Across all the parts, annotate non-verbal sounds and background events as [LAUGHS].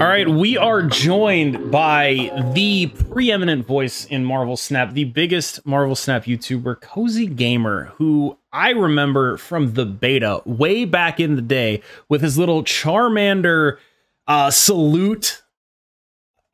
All right, we are joined by the preeminent voice in Marvel Snap, the biggest Marvel Snap YouTuber, Cozy Gamer, who I remember from the beta way back in the day with his little Charmander uh, salute,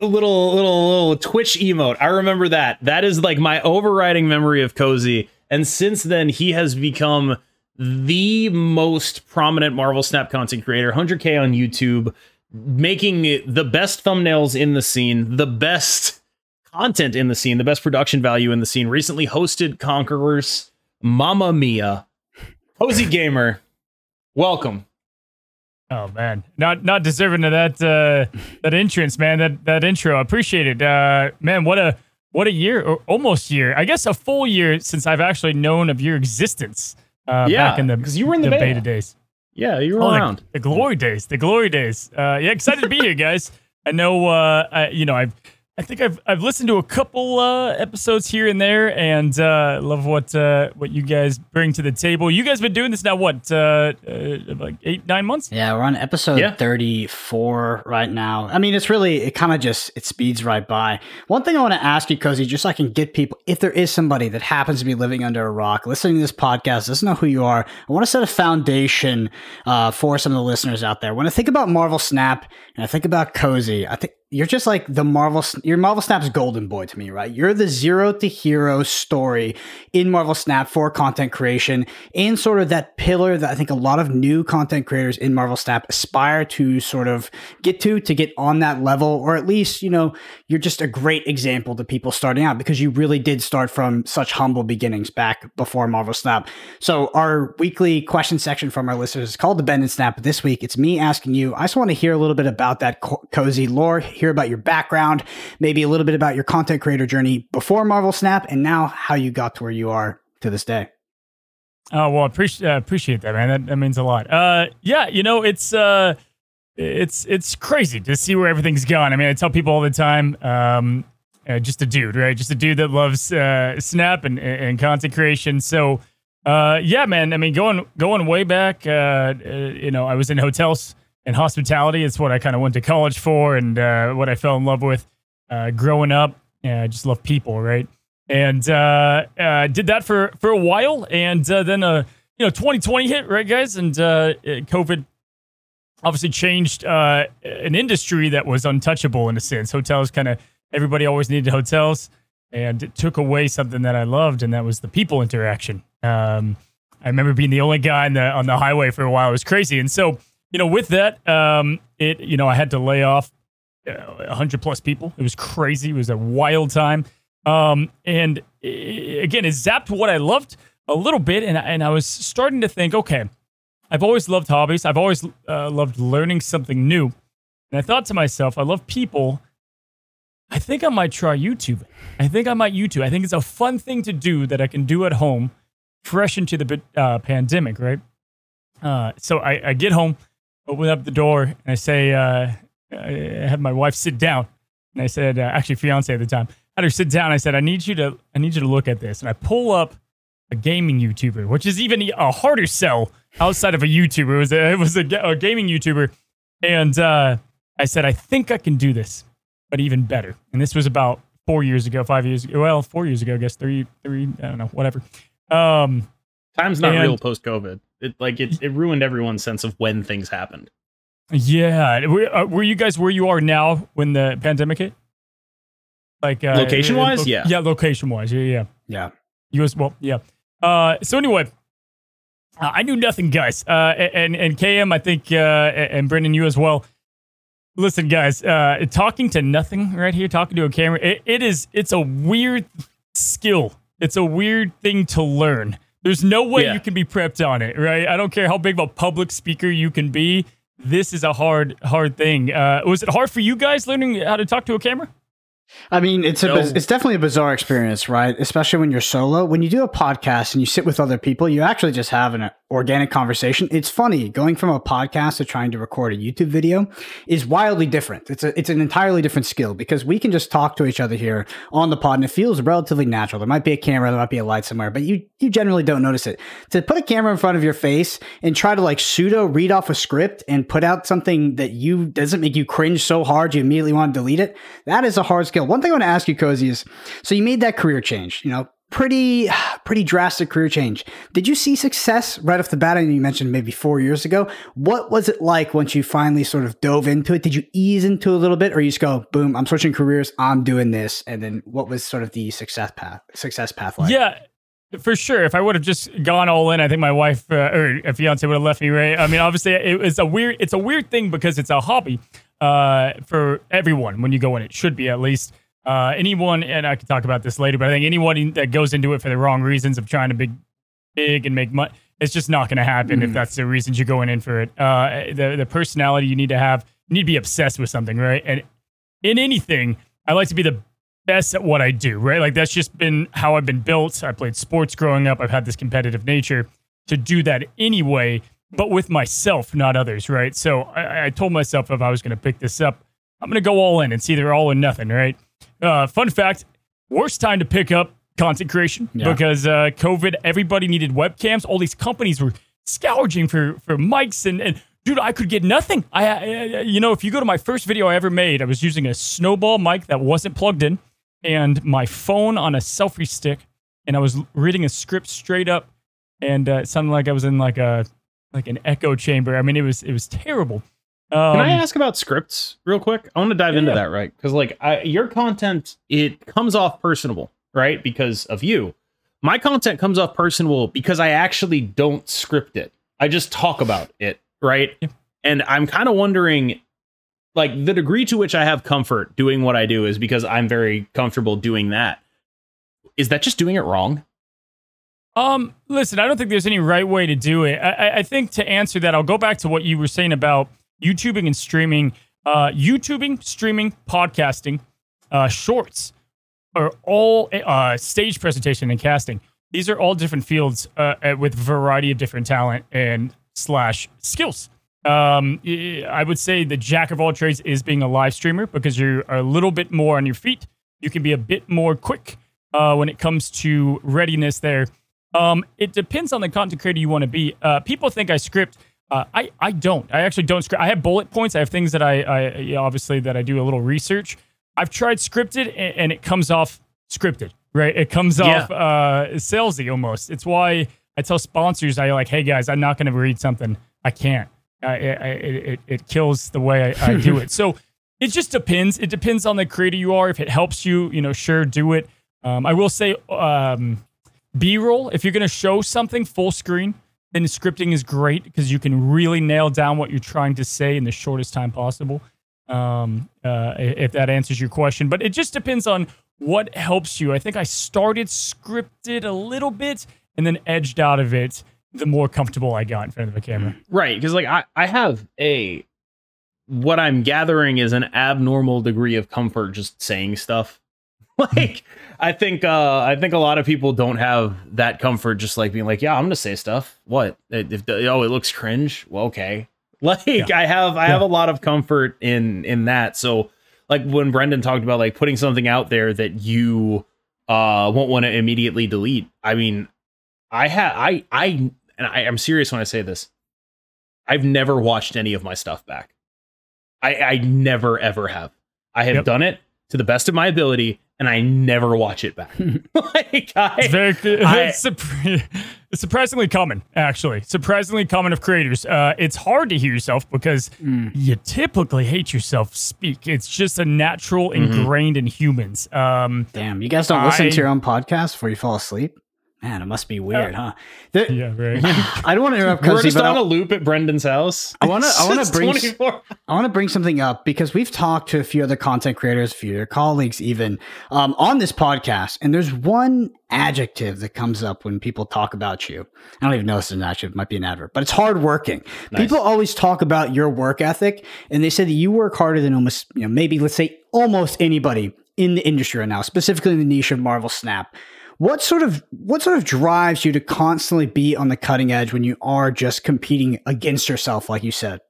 little little little Twitch emote. I remember that. That is like my overriding memory of Cozy. And since then, he has become the most prominent Marvel Snap content creator, 100k on YouTube making the best thumbnails in the scene, the best content in the scene, the best production value in the scene. Recently hosted Conquerors, Mama Mia, Cozy Gamer. Welcome. Oh man, not not deserving of that uh, that entrance, man. That that intro, appreciate it, uh, man. What a what a year, or almost year. I guess a full year since I've actually known of your existence. Uh, Yeah, back in the because you were in the beta. beta. days. Yeah, you were Oh, the- around. The, glory days, the glory days. Uh, yeah, excited to be here, guys. [LAUGHS] I know, uh, I, you know, I've, I think I've, I've listened to a couple uh, episodes here and there, and uh, love what, uh, what you guys bring to the table. You guys have been doing this now, what, uh, uh, like eight, nine months? Yeah, we're on episode Yeah. 34 right now. I mean, it's really, it kind of just, it speeds right by. One thing I want to ask you, Cozy, just so I can get people, if there is somebody that happens to be living under a rock, listening to this podcast, doesn't know who you are, I want to set a foundation uh, for some of the listeners out there. When I think about Marvel Snap and I think about Cozy, I think you're just like the Marvel, you're Marvel Snap's golden boy to me, right? You're the zero to hero story in Marvel Snap for content creation and sort of that pillar that I think a lot of new content creators in Marvel Snap aspire to sort of get to, to get on that level, or at least, you know, you're just a great example to people starting out because you really did start from such humble beginnings back before Marvel Snap. So our weekly question section from our listeners is called the Bend and Snap. This week, it's me asking you. I just want to hear a little bit about that co- cozy lore, hear about your background, maybe a little bit about your content creator journey before Marvel Snap, and now how you got to where you are to this day. Oh well, appreciate uh, appreciate that, man. That, that means a lot. Uh, yeah, you know, it's uh, it's it's crazy to see where everything's gone. I mean, I tell people all the time, um, uh, just a dude, right? Just a dude that loves uh, Snap and and content creation. So, uh, yeah, man. I mean, going going way back, uh, uh, you know, I was in hotels and hospitality. It's what I kind of went to college for, and uh, what I fell in love with uh, growing up. Yeah, I just love people, right? and uh, uh, did that for for a while, and uh, then uh, you know 2020 hit, right, guys, and uh, COVID obviously changed an industry that was untouchable in a sense. Hotels kind of everybody always needed hotels, and it took away something that I loved, and that was the people interaction. Um, I remember being the only guy on the on the highway for a while. It was crazy, and so you know with that, um, it you know I had to lay off uh, 100 plus people. It was crazy. It was a wild time. Um, and uh, again, it zapped what I loved a little bit. And, and I was starting to think, okay, I've always loved hobbies. I've always uh, loved learning something new. And I thought to myself, I love people. I think I might try YouTube. I think I might YouTube. I think it's a fun thing to do that I can do at home, fresh into the uh, pandemic, right? Uh, so I, I get home, open up the door, and I say, uh, I had my wife sit down, and I said, uh, actually, fiance at the time, I had her sit down. I said, I need you to, I need you to look at this, and I pull up a gaming YouTuber, which is even a harder sell outside of a YouTuber. It was a, it was a, a gaming YouTuber, and uh, I said, I think I can do this, but even better. And this was about four years ago, five years ago. Well, four years ago, I guess three, three, I don't know, whatever. Um, Time's not And- real post COVID. It like it, it ruined everyone's sense of when things happened. yeah, were, uh, were you guys where you are now when the pandemic hit? Like uh, Location-wise? uh, Yeah. yeah, location wise, yeah, yeah. Yeah. US, well, yeah. Uh, so anyway, uh, I knew nothing, guys. Uh, and and KM, I think, uh, and Brendan, you as well. Listen, guys, uh, talking to nothing right here, talking to a camera, it, it is, it's a weird skill. It's a weird thing to learn. There's no way Yeah. you can be prepped on it, right? I don't care how big of a public speaker you can be. This is a hard, hard thing. Uh, was it hard for you guys learning how to talk to a camera? I mean, it's a No. biz- it's definitely a bizarre experience, right? Especially when you're solo. When you do a podcast and you sit with other people, you actually just have an organic conversation. It's funny going from a podcast to trying to record a YouTube video is wildly different. It's a, it's an entirely different skill because we can just talk to each other here on the pod and it feels relatively natural. There might be a camera, there might be a light somewhere, but you, you generally don't notice it. To put a camera in front of your face and try to like pseudo read off a script and put out something that you doesn't make you cringe so hard you immediately want to delete it, that is a hard skill. One thing I want to ask you, Cozy, is so you made that career change, you know, pretty [SIGHS] pretty drastic career change. Did you see success right off the bat? And you mentioned maybe four years ago. What was it like once you finally sort of dove into it? Did you ease into a little bit, or you just go, boom, I'm switching careers, I'm doing this, and then what was sort of the success path success path like? Yeah. For sure, if I would have just gone all in, I think my wife uh, or a fiance would have left me. Right? I mean, obviously, it was a weird. It's a weird thing because it's a hobby uh, for everyone when you go in. It should be at least. Uh, anyone, and I can talk about this later, but I think anyone that goes into it for the wrong reasons of trying to big, big and make money, it's just not going to happen Mhm. if that's the reasons you're going in for it. Uh, the the personality you need to have, you need to be obsessed with something, right? And in anything, I like to be the best at what I do, right? Like that's just been how I've been built. I played sports growing up. I've had this competitive nature to do that anyway, but with myself, not others, right? So I, I told myself if I was going to pick this up, I'm going to go all in. and It's either all or nothing, right? Uh, fun fact: worst time to pick up content creation Yeah. because uh, COVID. Everybody needed webcams. All these companies were scourging for for mics and. and Dude, I could get nothing. I, I, you know, if you go to my first video I ever made, I was using a snowball mic that wasn't plugged in, and my phone on a selfie stick, and I was reading a script straight up, and uh, it sounded like I was in like a like an echo chamber. I mean, it was it was terrible. Um, Can I ask about scripts real quick? I want to dive Yeah, into that, right? Because like I, your content, it comes off personable, right? Because of you. My content comes off personable because I actually don't script it. I just talk about it, right? Yeah. And I'm kind of wondering, like the degree to which I have comfort doing what I do is because I'm very comfortable doing that. Is that just doing it wrong? Um, listen, I don't think there's any right way to do it. I, I- I think to answer that, I'll go back to what you were saying about YouTubing and streaming. Uh, YouTubing, streaming, podcasting, uh, shorts are all uh, stage presentation and casting. These are all different fields uh, uh, with variety of different talent and slash skills. Um, I would say the jack of all trades is being a live streamer because you're a little bit more on your feet. You can be a bit more quick uh, when it comes to readiness there. Um, it depends on the content creator you want to be. Uh, people think I script. Uh, I I don't. I actually don't script. I have bullet points. I have things that I, I yeah, obviously that I do a little research. I've tried scripted and, and it comes off scripted, right? It comes Yeah. off uh, salesy almost. It's why I tell sponsors I like, hey guys, I'm not going to read something. I can't. I, I, it, it it kills the way I, I do it. [LAUGHS] So it just depends. It depends on the creator you are. If it helps you, you know, sure, do it. Um, I will say, um, B-roll. If you're going to show something full screen, then scripting is great because you can really nail down what you're trying to say in the shortest time possible. Um, uh, if that answers your question, but it just depends on what helps you. I think I started scripted a little bit and then edged out of it the more comfortable I got in front of the camera. Right, because like I, I have a what I'm gathering is an abnormal degree of comfort just saying stuff. [LAUGHS] Like I think uh I think a lot of people don't have that comfort just like being like, yeah, I'm gonna say stuff. What? If the, oh it looks cringe, well okay. [LAUGHS] Like I have I have a lot of comfort in in that. So like when Brendan talked about like putting something out there that you uh won't want to immediately delete. I mean, I have I I and I, I'm serious when I say this. I've never watched any of my stuff back. I, I never ever have. I have Yep. done it to the best of my ability, and I never watch it back. [LAUGHS] [LAUGHS] like I, It's very I- it's, surpri- surprisingly common, actually. Surprisingly common of creators. Uh, it's hard to hear yourself because you typically hate yourself speak. It's just a natural ingrained in humans. Um, Damn, you guys don't listen to your own podcast before you fall asleep? Man, it must be weird, huh? The- yeah, right. [LAUGHS] I don't want to interrupt because we're Cozy, just but on I- a loop at Brendan's house. I wanna- I wanna [LAUGHS] bring- 24 I want to bring something up because we've talked to a few other content creators, a few of their colleagues, even um, on this podcast, and there's one adjective that comes up when people talk about you. I don't even know if it's an adjective; it might be an adverb, but it's hardworking. Nice. People always talk about your work ethic, and they say that you work harder than almost, you know, maybe let's say almost anybody in the industry right now, specifically in the niche of Marvel Snap. What sort of what sort of drives you to constantly be on the cutting edge when you are just competing against yourself, like you said?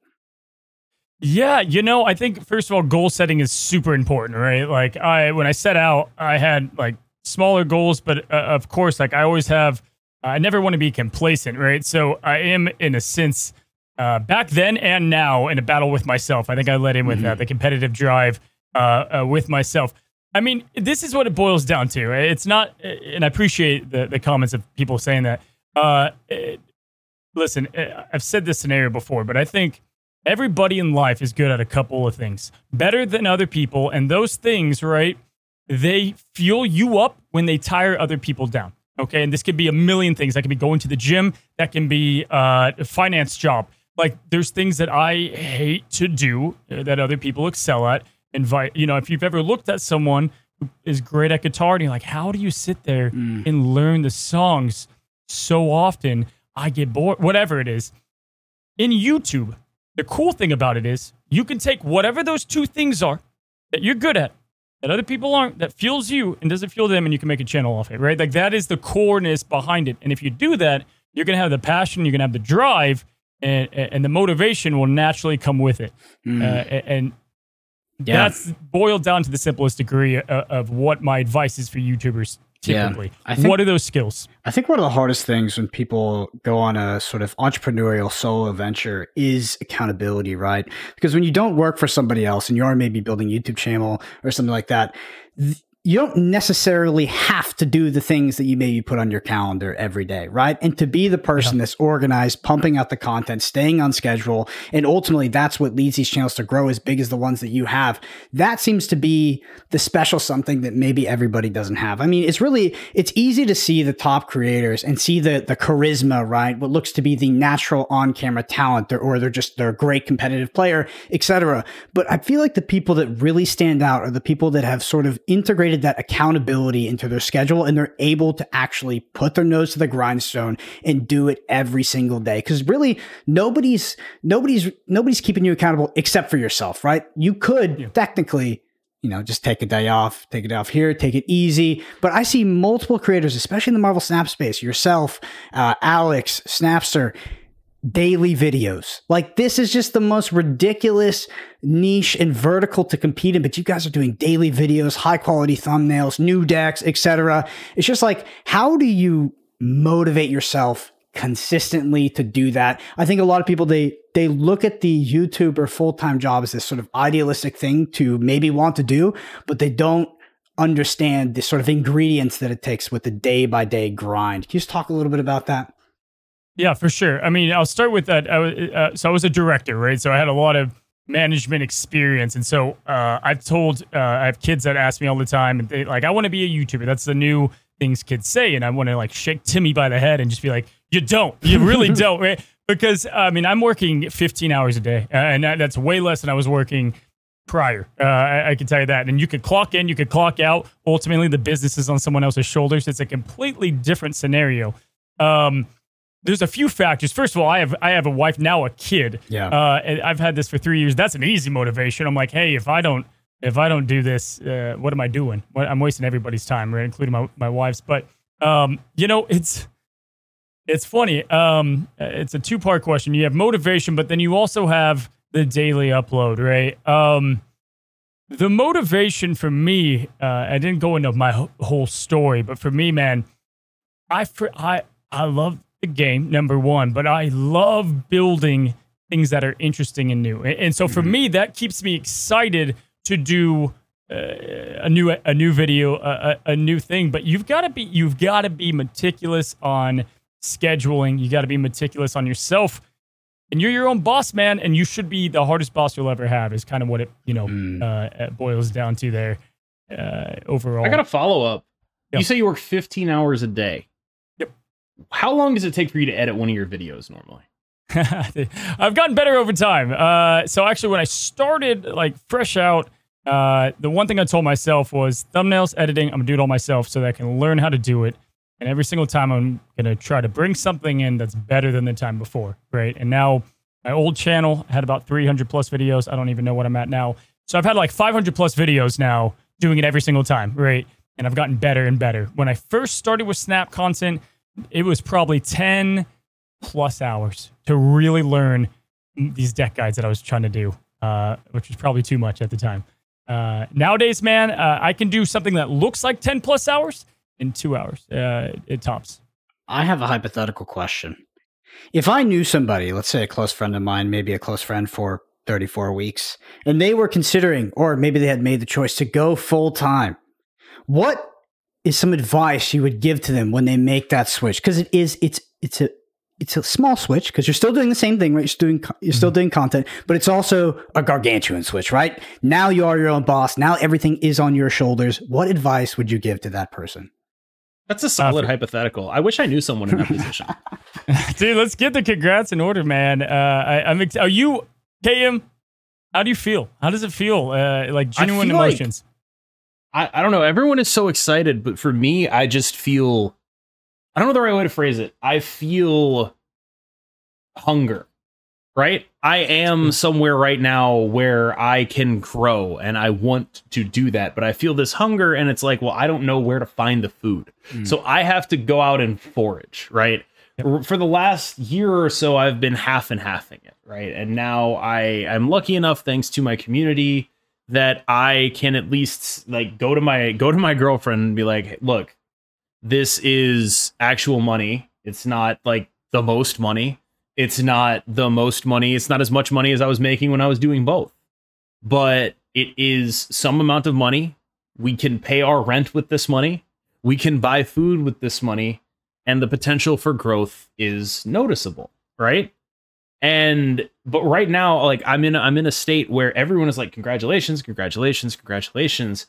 Yeah, you know, I think first of all, goal setting is super important, right? Like I, when I set out, I had like smaller goals, but uh, of course, like I always have, I never want to be complacent, right? So I am, in a sense, uh, back then and now in a battle with myself. I think I let in with mm-hmm. that, the competitive drive uh, uh, with myself. I mean, this is what it boils down to. It's not, and I appreciate the, the comments of people saying that. Uh, it, listen, I've said this scenario before, but I think everybody in life is good at a couple of things, better than other people. And those things, right, they fuel you up when they tire other people down. Okay. And this could be a million things. That could be going to the gym, that can be uh, a finance job. Like there's things that I hate to do uh, that other people excel at. Invite, you know, if you've ever looked at someone who is great at guitar and you're like, how do you sit there mm. and learn the songs so often? I get bored, whatever it is. In YouTube, the cool thing about it is you can take whatever those two things are that you're good at, that other people aren't, that fuels you and doesn't fuel them, and you can make a channel off it, right? Like that is the coreness behind it. And if you do that, you're gonna have the passion, you're gonna have the drive, and and the motivation will naturally come with it. Mm. Uh, and yeah. that's boiled down to the simplest degree of, of what my advice is for YouTubers typically. Yeah, I think, what are those skills? I think one of the hardest things when people go on a sort of entrepreneurial solo venture is accountability, right? Because when you don't work for somebody else and you are maybe building a YouTube channel or something like that, th- you don't necessarily have to do the things that you maybe put on your calendar every day, right? And to be the person yeah. that's organized, pumping out the content, staying on schedule, and ultimately that's what leads these channels to grow as big as the ones that you have. That seems to be the special something that maybe everybody doesn't have. I mean, it's really it's easy to see the top creators and see the the charisma, right? What looks to be the natural on-camera talent, or they're just they're a great competitive player, etc. But I feel like the people that really stand out are the people that have sort of integrated integrated that accountability into their schedule and they're able to actually put their nose to the grindstone and do it every single day because really nobody's nobody's nobody's keeping you accountable except for yourself right you could yeah. technically you know, just take a day off, take it off here, take it easy. But I see multiple creators, especially in the Marvel Snap space, yourself, uh, Alex, Snapster, daily videos. Like this is just the most ridiculous niche and vertical to compete in, but you guys are doing daily videos, high quality thumbnails, new decks, etc. It's just like how do you motivate yourself consistently to do that? I think a lot of people they they look at the YouTuber full-time job as this sort of idealistic thing to maybe want to do, but they don't understand the sort of ingredients that it takes with the day by day grind. Can you just talk a little bit about that? Yeah, for sure. I mean, I'll start with that. I was, uh, so I was a director, right? So I had a lot of management experience, and so uh, I've told uh, I have kids that ask me all the time, and they like, I want to be a YouTuber. That's the new things kids say, and I want to like shake Timmy by the head and just be like, you don't, you really [LAUGHS] don't, right? Because I mean, I'm working 15 hours a day, uh, and that's way less than I was working prior. Uh, I, I, can tell you that. And you could clock in, you could clock out. Ultimately, the business is on someone else's shoulders. It's a completely different scenario. Um, there's a few factors. First of all, I have I have a wife now, a kid. Yeah. Uh, and I've had this for three years. That's an easy motivation. I'm like, hey, if I don't if I don't do this, uh, what am I doing? What, I'm wasting everybody's time, right, including my my wife's. But um, you know, it's it's funny. Um, it's a two part question. You have motivation, but then you also have the daily upload, right? Um, the motivation for me, uh, I didn't go into my whole story, but for me, man, I I I love game, number one, but I love building things that are interesting and new. And, so for mm-hmm. me, that keeps me excited to do uh, a new a new video, a, a, a new thing. But you've got to be you've got to be meticulous on scheduling. You got to be meticulous on yourself. And you're your own boss, man, and you should be the hardest boss you'll ever have. Is kind of what it you know mm. uh, boils down to there. Uh, overall, I got a follow up. Yep. You say you work 15 hours a day how long does it take for you to edit one of your videos normally? [LAUGHS] I've gotten better over time. Uh, so actually, when I started like fresh out, uh, the one thing I told myself was thumbnails editing. I'm gonna do it all myself so that I can learn how to do it. And every single time, I'm gonna try to bring something in that's better than the time before, right? And now my old channel had about 300 plus videos. I don't even know what I'm at now. So I've had like 500 plus videos now, doing it every single time, right? and I've gotten better and better. When I first started with Snap content, it was probably 10 plus hours to really learn these deck guides that I was trying to do, uh, which was probably too much at the time. Uh, nowadays, man, uh, I can do something that looks like 10 plus hours in two hours. Uh, it tops. I have a hypothetical question. If I knew somebody, let's say a close friend of mine, maybe a close friend for 34 weeks, and they were considering, or maybe they had made the choice to go full time, what is some advice you would give to them when they make that switch? Because it is, it's, it's a, it's a small switch because you're still doing the same thing, right? You're still doing you're still mm-hmm. doing content, but it's also a gargantuan switch, right? Now you are your own boss. Now everything is on your shoulders. What advice would you give to that person? That's a solid uh, hypothetical. I wish I knew someone in that position. [LAUGHS] [LAUGHS] Dude, let's get the congrats in order, man. Uh, I, am Ex- are you KM? How do you feel? How does it feel? Uh, like genuine emotions. Like, I, I don't know. Everyone is so excited, but for me, I just feel I don't know the right way to phrase it. I feel hunger, right? I am somewhere right now where I can grow and I want to do that, but I feel this hunger and it's like, well, I don't know where to find the food. Mm. So I have to go out and forage, right? Yep. For the last year or so, I've been half and halfing it, right? And now I am lucky enough, thanks to my community, that I can at least like go to my go to my girlfriend and be like, look, this is actual money. It's not like the most money. It's not the most money. It's not as much money as I was making when I was doing both. But it is some amount of money. We can pay our rent with this money. We can buy food with this money. And the potential for growth is noticeable, right? And but right now, like I'm in I'm in a state where everyone is like, congratulations, congratulations, congratulations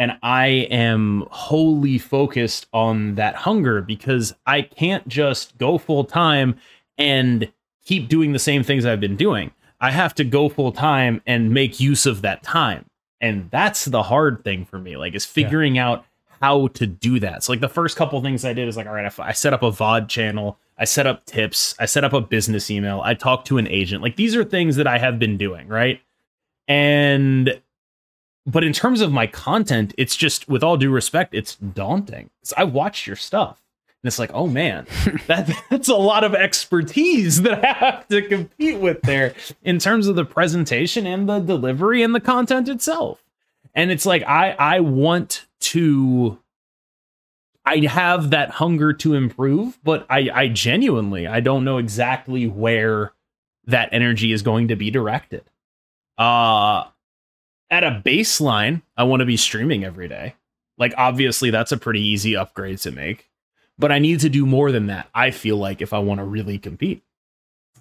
and I am wholly focused on that hunger because I can't just go full time and keep doing the same things I've been doing. I have to go full time and make use of that time. And that's the hard thing for me, like, is figuring yeah. out how to do that. So, like, the first couple things I did is like, all right, I set up a VOD channel, I set up tips, I set up a business email, I talked to an agent. Like, these are things that I have been doing, right? And but in terms of my content, it's just with all due respect, it's daunting. I watch your stuff and it's like, oh man, [LAUGHS] that that's a lot of expertise that I have to compete with there in terms of the presentation and the delivery and the content itself. And it's like I I want to I have that hunger to improve, but I I genuinely I don't know exactly where that energy is going to be directed. Uh at a baseline, I want to be streaming every day. Like, obviously, that's a pretty easy upgrade to make, but I need to do more than that. I feel like if I want to really compete.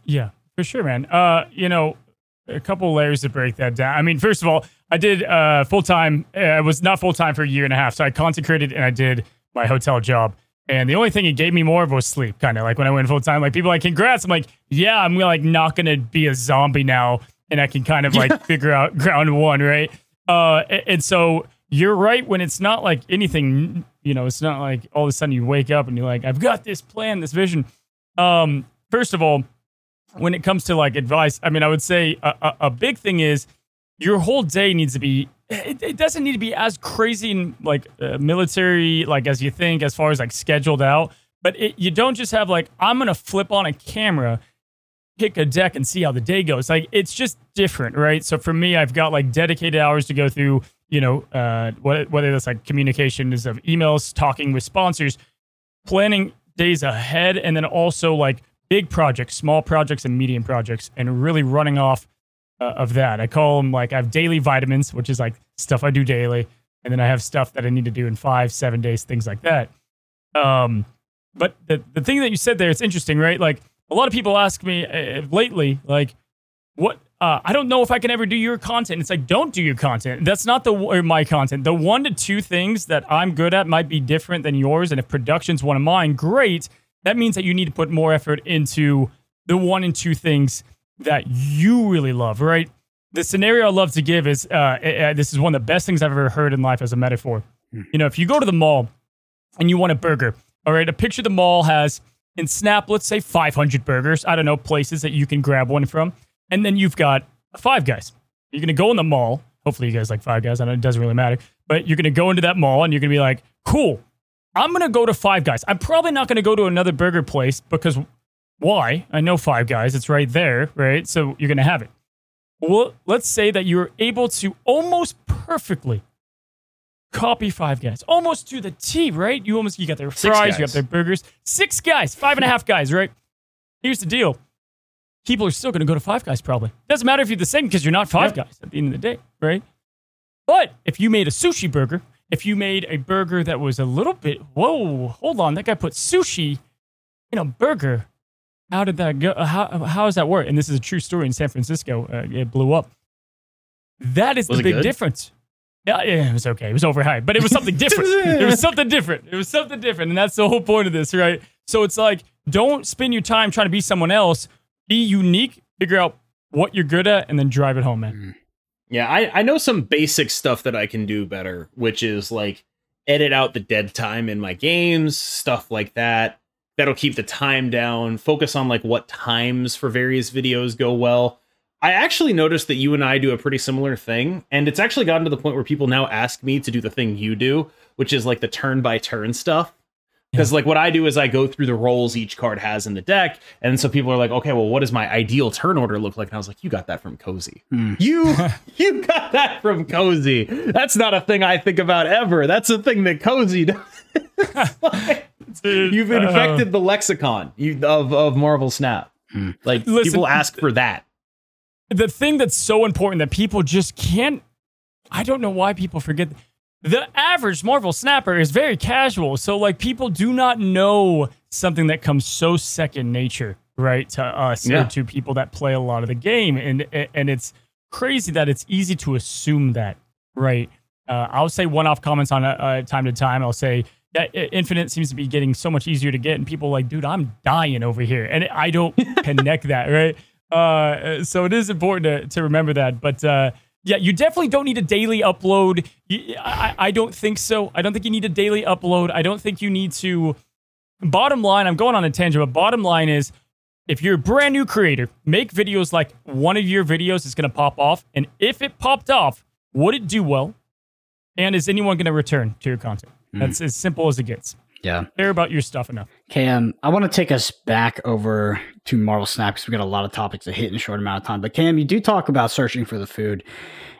Yeah, for sure, man. Uh, you know, a couple layers to break that down. I mean, first of all, I did uh full time. Uh, I was not full time for a year and a half, so I consecrated and I did my hotel job. And the only thing it gave me more of was sleep, kind of like when I went full time. Like people like, congrats. I'm like, yeah, I'm like not gonna be a zombie now and I can kind of like figure out [LAUGHS] ground one, right? Uh, and so you're right when it's not like anything, you know, it's not like all of a sudden you wake up and you're like, I've got this plan, this vision. Um, first of all, when it comes to like advice, I mean, I would say a, a, a big thing is your whole day needs to be. It, it doesn't need to be as crazy and like uh, military, like as you think, as far as like scheduled out. But it, you don't just have like I'm gonna flip on a camera pick a deck and see how the day goes. Like it's just different, right? So for me, I've got like dedicated hours to go through, you know, uh, whether that's like communication is of emails, talking with sponsors, planning days ahead, and then also like big projects, small projects, and medium projects, and really running off uh, of that. I call them like I have daily vitamins, which is like stuff I do daily, and then I have stuff that I need to do in five, seven days, things like that. Um, but the the thing that you said there, it's interesting, right? Like a lot of people ask me uh, lately, like, what? Uh, I don't know if I can ever do your content. It's like, don't do your content. That's not the or my content. The one to two things that I'm good at might be different than yours. And if production's one of mine, great. That means that you need to put more effort into the one and two things that you really love, right? The scenario I love to give is uh, uh, this is one of the best things I've ever heard in life as a metaphor. Hmm. You know, if you go to the mall and you want a burger, all right, a picture the mall has in Snap, let's say 500 burgers. I don't know, places that you can grab one from. And then you've got Five Guys. You're going to go in the mall. Hopefully, you guys like Five Guys. I know it doesn't really matter. but you're going to go into that mall and you're going to be like, cool, I'm going to go to Five Guys. I'm probably not going to go to another burger place because why? I know Five Guys, it's right there, right? So you're going to have it. Well, let's say that you're able to almost perfectly copy Five Guys, almost to the T, right? You almost you got their fries, you got their burgers, six guys, five and a half guys, right? Here's the deal: people are still going to go to Five Guys. Probably doesn't matter if you're the same because you're not Five Yep. Guys at the end of the day, right? But if you made a sushi burger, if you made a burger that was a little bit, whoa, hold on, that guy put sushi in a burger. How did that go? How how does that work? And this is a true story in San Francisco. Uh, it blew up. That is Was the big good? difference. Yeah, yeah, it was okay. It was overhyped, but it was something [LAUGHS] different. it was something different. It was something different, and that's the whole point of this, right? So it's like, don't spend your time trying to be someone else. Be unique. Figure out what you're good at, and then drive it home, man. Yeah, I, I know some basic stuff that I can do better, which is like edit out the dead time in my games, stuff like that. That'll keep the time down, focus on like what times for various videos go well. I actually noticed that you and I do a pretty similar thing, and it's actually gotten to the point where people now ask me to do the thing you do, which is like the turn by turn stuff. Because like what I do is I go through the roles each card has in the deck, and so people are like, okay, well, what does my ideal turn order look like? And I was like, you got that from Cozy. Hmm. You [LAUGHS] you got that from Cozy. That's not a thing I think about ever. That's a thing that Cozy does. [LAUGHS] [LAUGHS] [LAUGHS] Dude, You've uh, infected the lexicon you, of of Marvel Snap. Like Listen, people ask for that. the thing that's so important that people just can't I don't know why people forget the average Marvel snapper is very casual. So like people do not know something that comes so second nature, right, to us Yeah. or to people that play a lot of the game. And and it's crazy that it's easy to assume that, right? Uh, I'll say one-off comments on uh, uh, time to time. I'll say that I- Yeah, infinite seems to be getting so much easier to get, and people are like, dude, I'm dying over here, and I don't [LAUGHS] connect that, right? Uh, so it is important to, to remember that. But uh, yeah, you definitely don't need a daily upload. You, I, I don't think so. I don't think you need a daily upload. I don't think you need to. Bottom line, I'm going on a tangent, but bottom line is if you're a brand new creator, make videos like one of your videos is going to pop off. And if it popped off, would it do well? And is anyone going to return to your content? That's as simple as it gets. Yeah. Care about your stuff enough. Okay, um, I want to take us back over to Marvel Snap because we got a lot of topics to hit in a short amount of time. But Cam, you do talk about searching for the food,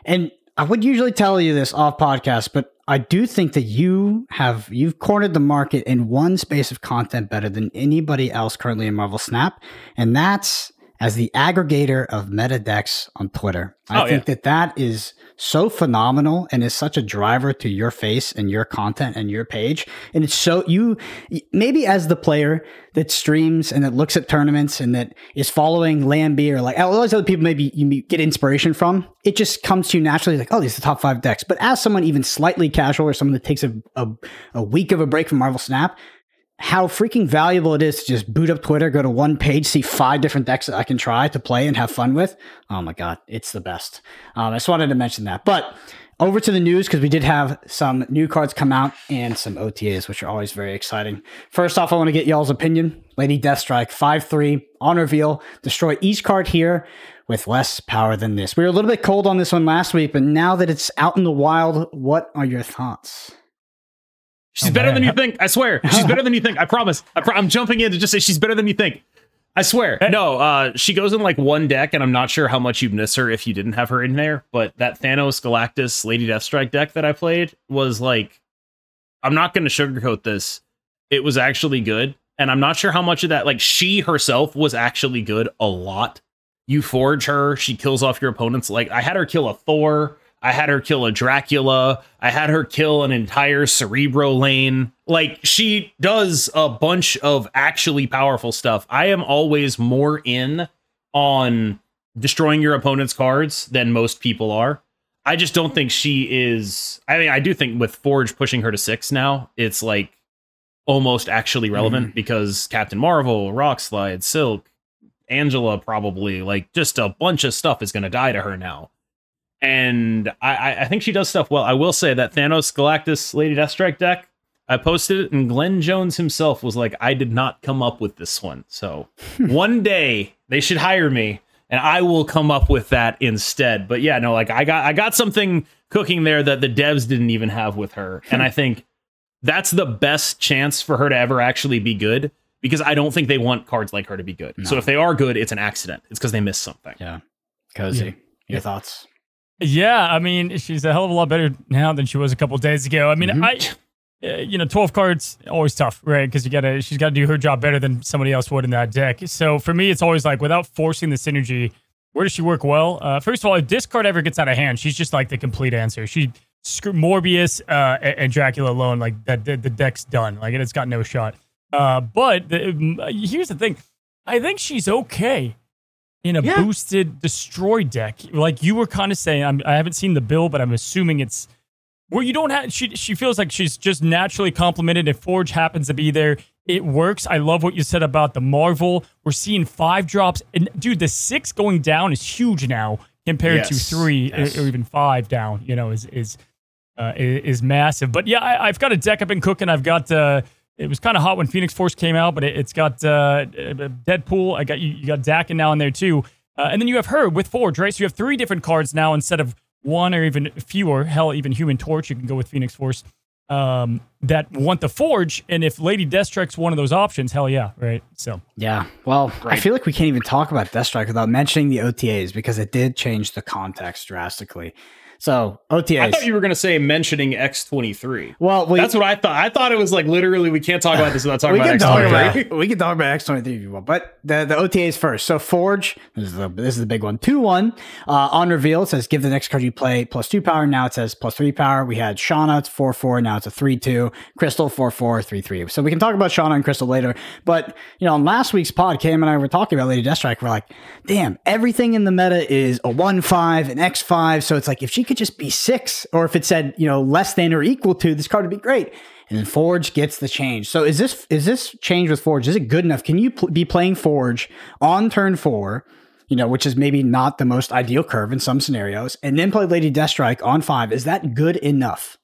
and I would usually tell you this off podcast, but I do think that you have you've cornered the market in one space of content better than anybody else currently in Marvel Snap, and that's as the aggregator of meta decks on Twitter. I Oh, think that that is so phenomenal and is such a driver to your face and your content and your page. And it's so you maybe as the player that streams and that looks at tournaments and that is following Lambie or like all those other people maybe you get inspiration from, it just comes to you naturally like, oh, these are the top five decks. But as someone even slightly casual or someone that takes a, a, a week of a break from Marvel Snap, how freaking valuable it is to just boot up Twitter, go to one page, see five different decks that I can try to play and have fun with. Oh my God, it's the best. Um, I just wanted to mention that. But over to the news because we did have some new cards come out and some OTAs, which are always very exciting. First off, I want to get y'all's opinion. Lady Deathstrike, 5 3 on reveal. Destroy each card here with less power than this. We were a little bit cold on this one last week, but now that it's out in the wild, what are your thoughts? She's Oh, better man. than you think. I swear. She's better than you think. I promise. I pro- I'm jumping in to just say she's better than you think. I swear. No, uh, she goes in like one deck, and I'm not sure how much you'd miss her if you didn't have her in there. But that Thanos Galactus Lady Deathstrike deck that I played was like, I'm not going to sugarcoat this. It was actually good, and I'm not sure how much of that. Like she herself was actually good a lot. You forge her, she kills off your opponents. Like I had her kill a Thor. I had her kill a Dracula. I had her kill an entire Cerebro lane. Like she does a bunch of actually powerful stuff. I am always more in on destroying your opponent's cards than most people are. I just don't think she is. I mean, I do think with Forge pushing her to six now, it's like almost actually relevant mm-hmm. because Captain Marvel, Rockslide, Silk, Angela, probably like just a bunch of stuff is going to die to her now and I, I- I think she does stuff well. I will say that Thanos Galactus Lady Deathstrike deck, I posted it, and Glenn Jones himself was like, "I did not come up with this one." So hmm. one day they should hire me, and I will come up with that instead. But yeah, no, like I got I got something cooking there that the devs didn't even have with her, hmm. and I think that's the best chance for her to ever actually be good because I don't think they want cards like her to be good. So if they are good, it's an accident. It's because they missed something. Yeah. Cozy. Yeah. Your Yeah. thoughts? Yeah, I mean, she's a hell of a lot better now than she was a couple days ago. I mean, Mhm. I, uh, you know, twelve cards always tough, right? Because you gotta, she's got to do her job better than somebody else would in that deck. So for me, it's always like without forcing the synergy, where does she work well? Uh, first of all, if this card ever gets out of hand, she's just like the complete answer. She screw Morbius uh, and, Dracula alone, like that, the, the deck's done. Like it's got no shot. Uh, but the, um, here's the thing, I think she's okay in a Yeah. boosted destroy deck. Like you were kind of saying, I'm, I haven't seen the bill, but I'm assuming it's where you don't have. She she feels like she's just naturally complemented. If Forge happens to be there, it works. I love what you said about the Marvel. We're seeing five drops, and dude, the six going down is huge now compared to three yes. or even five down. You know, is is uh, is massive. But yeah, I, I've got a deck I've been cooking. I've got. Uh, it was kind of hot when Phoenix Force came out, but it, it's got uh, Deadpool. I got you. You got and now in there too, uh, and then you have her with Forge, right? So you have three different cards now instead of one or even fewer. Hell, even Human Torch. You can go with Phoenix Force. Um, that want the Forge, and if Lady Deathstrike's one of those options, hell yeah, right? So Yeah. Well, I feel like we can't even talk about Deathstrike without mentioning the OTAs because it did change the context drastically. So OTAs. I thought you were gonna say mentioning X twenty three. well, we, That's what I thought. I thought it was like literally we can't talk about this without talking we about can X talk twenty about we can talk about X twenty three if you want, but the the OTAs first. So Forge, this is the this is the big one. Two one uh, on reveal it says give the next card you play plus two power. Now it says plus three power. We had Shauna, it's four four. Now it's a three two. Crystal four four three three. So we can talk about Shauna and Crystal later. But you know, on last week's pod, Cam and I were talking about Lady Deathstrike. We're like, damn, everything in the meta is a one five, an X five. So it's like if she could just be six, or if it said you know less than or equal to, this card would be great. And then Forge gets the change. So is this is this change with Forge? Is it good enough? Can you pl- be playing Forge on turn four? You know, which is maybe not the most ideal curve in some scenarios, and then play Lady Deathstrike on five. Is that good enough?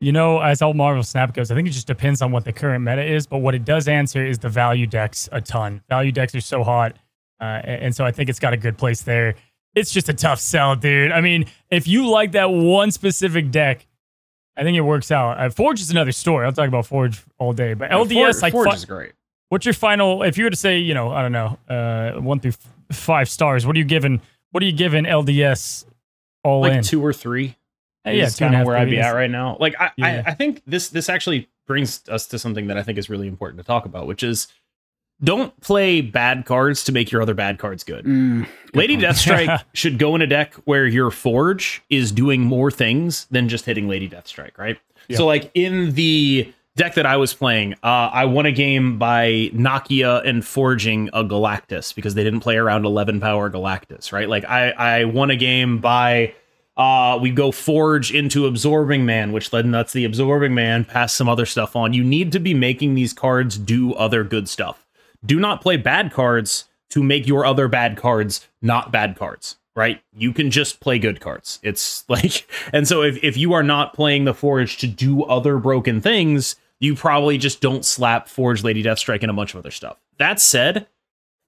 You know, as all Marvel Snap goes, I think it just depends on what the current meta is. But what it does answer is the value decks a ton. Value decks are so hot. Uh, and and so I think it's got a good place there. It's just a tough sell, dude. I mean, if you like that one specific deck, I think it works out. Uh, Forge is another story. I'll talk about Forge all day. But LDS, Forge, like, Forge fi- is great. what's your final? If you were to say, you know, I don't know, uh, one through f- five stars, what are you giving? What are you giving LDS all Like in? two or three. Hey, yeah, is kind of where I'd be at right now. Like I, Yeah. I, I think this this actually brings us to something that I think is really important to talk about, which is don't play bad cards to make your other bad cards good. Mm, good Lady point. Deathstrike [LAUGHS] should go in a deck where your Forge is doing more things than just hitting Lady Deathstrike, right? Yeah. So, like in the deck that I was playing, uh, I won a game by Nokia and forging a Galactus because they didn't play around 11 power Galactus, right? Like I, I won a game by uh, we go forge into absorbing man, which then lets the absorbing man pass some other stuff on. You need to be making these cards do other good stuff. Do not play bad cards to make your other bad cards not bad cards, right? You can just play good cards. It's [LAUGHS] like, and so if, if you are not playing the forge to do other broken things, you probably just don't slap Forge Lady Deathstrike and a bunch of other stuff. That said,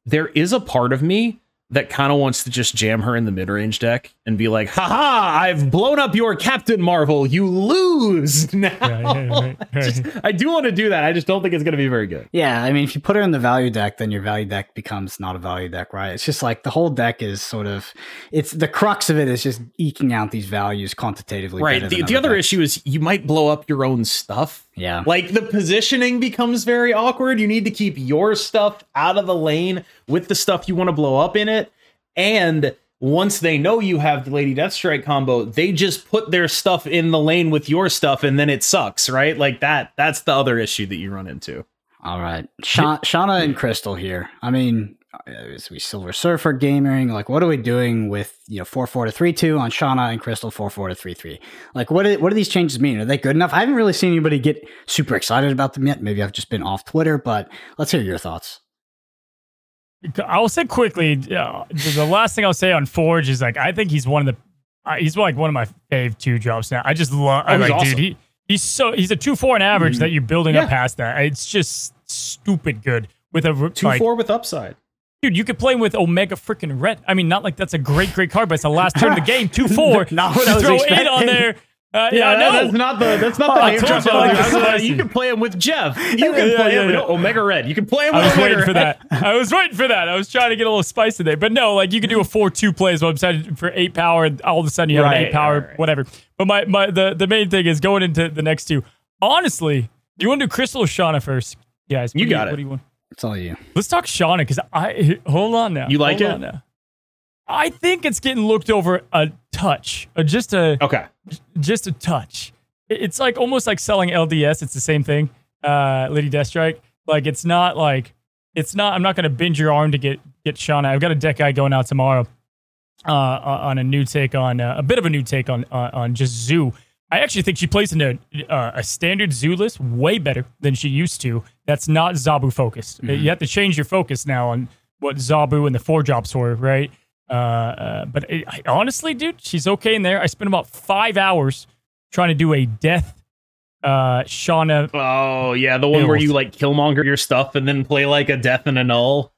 there is a part of me that kind of wants to just jam her in the mid range deck and be like, haha, I've blown up your Captain Marvel. You lose [LAUGHS] now. Yeah, yeah, right, right. [LAUGHS] Just- I do want to do that. I just don't think it's going to be very good. Yeah, I mean, if you put her in the value deck, then your value deck becomes not a value deck, right? It's just like the whole deck is sort of, it's the crux of it is just eking out these values quantitatively. Right. The, than the other decks. issue is you might blow up your own stuff. Yeah, Like the positioning becomes very awkward. You need to keep your stuff out of the lane with the stuff you want to blow up in it. And once they know you have the Lady Deathstrike combo, they just put their stuff in the lane with your stuff and then it sucks, right? Like that that's the other issue that you run into. All right, Sha- Shauna and Crystal here. I mean, is we Silver Surfer gaming? Like, what are we doing with you know four four to three two on Shauna and Crystal four four to three three? Like, what do, what do these changes mean? Are they good enough? I haven't really seen anybody get super excited about them yet. Maybe I've just been off Twitter, but let's hear your thoughts. I'll say quickly. Uh, the the last thing I'll say on Forge is like I think he's one of the uh, he's like one of my fave two drops now. I just love. I Oh, he's like, awesome. dude. He he's so he's a two four an average Mhm. that you're building up past that. It's just stupid good with a Two like, four with upside. Dude, you could play him with Omega freaking Red. I mean, not like that's a great, great card, but it's the last turn of the game. [LAUGHS] 2 4. Not what I was throw eight expecting. on there. Uh, yeah, Yeah, that- that's not the that's not the I name drop. you, like, was it's like, spicy. you can play him with Jeff. [LAUGHS] You can Yeah, play yeah, him with. Omega Red. You can play him with I was Omega waiting for Red. that. I was waiting for that. I was trying to get a little spice today. But no, like you could do a 4 2 plays website for eight power, and all of a sudden you have an eight power, right, right. whatever. But my, my the, the main thing is going into the next two. Honestly, do you want to do Crystal or Shauna first? Guys, You do got it. What do you want? It's all you. Let's talk Shauna because I hold on now. You like Hold it? on now. I think it's getting looked over a touch, uh, just a Okay. just a touch. It's like almost like selling LDS. It's the same thing, uh, Lady Deathstrike. Like it's not like it's not. I'm not going to bend your arm to get get Shauna. I've got a deck guy going out tomorrow uh, on a new take on uh, a bit of a new take on on, on just Zoo. I actually think she plays in a uh, a standard Zoo list way better than she used to. That's not Zabu focused. You have to change your focus now on what Zabu and the four drops were, right? Uh, uh, but it, I, honestly, dude, she's okay in there. I spent about five hours trying to do a death uh, Shauna Oh yeah, the one where you like killmonger your stuff and then play like a death and a null.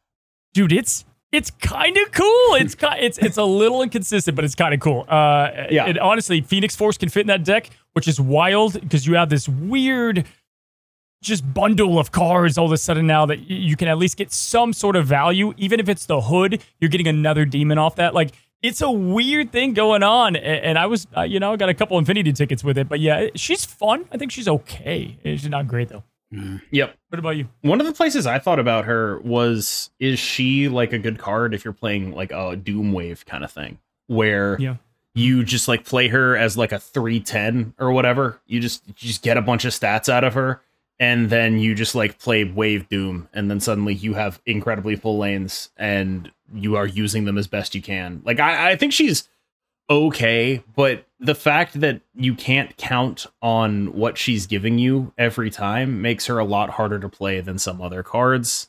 dude it's it's kind of cool. It's ki- it's it's a little inconsistent but it's kind of cool. Uh Yeah. and honestly phoenix force can fit in that deck which is wild because you have this weird just bundle of cards all of a sudden now that you can at least get some sort of value. Even if it's the hood you're getting another demon off that. Like it's a weird thing going on and i was uh, you know i got a couple infinity tickets with it but yeah she's fun. I think she's okay. She's not great though Mm. Yep. what about you One of the places I thought about her was is she like a good card if you're playing like a Doom Wave kind of thing where Yeah. you just like play her as like a 310 or whatever. You just you just get a bunch of stats out of her and then you just like play Wave Doom and then suddenly you have incredibly full lanes and you are using them as best you can. Like I I think she's okay, but the fact that you can't count on what she's giving you every time makes her a lot harder to play than some other cards.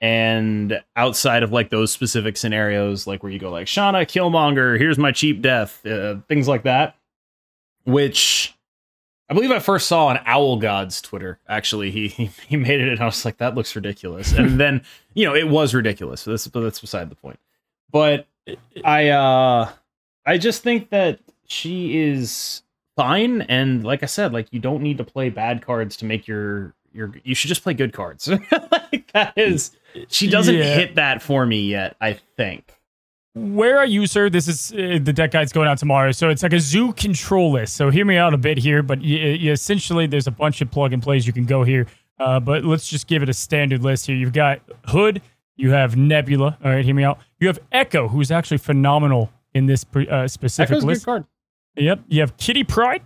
And outside of like those specific scenarios, like where you go like Shauna Killmonger, here's my cheap death, uh, things like that, which I believe I first saw on Owl God's Twitter. Actually, he he, made it, and I was like, that looks ridiculous. and then you know it was ridiculous. So that's but that's beside the point. But I uh I just think that she is fine and like I said like you don't need to play bad cards to make your your you should just play good cards. [LAUGHS] like that is she doesn't Yeah. hit that for me yet, I think. where are you, sir? this is uh, the deck guide's going out tomorrow. So it's like a zoo control list. So hear me out a bit here, but y- y- essentially there's a bunch of plug and plays you can go here. Uh, but let's just give it a standard list here. You've got Hood, you have Nebula. All right, hear me out. You have Echo, who's actually phenomenal in this pre- uh, specific Echo's list. card. Yep. You have Kitty Pryde.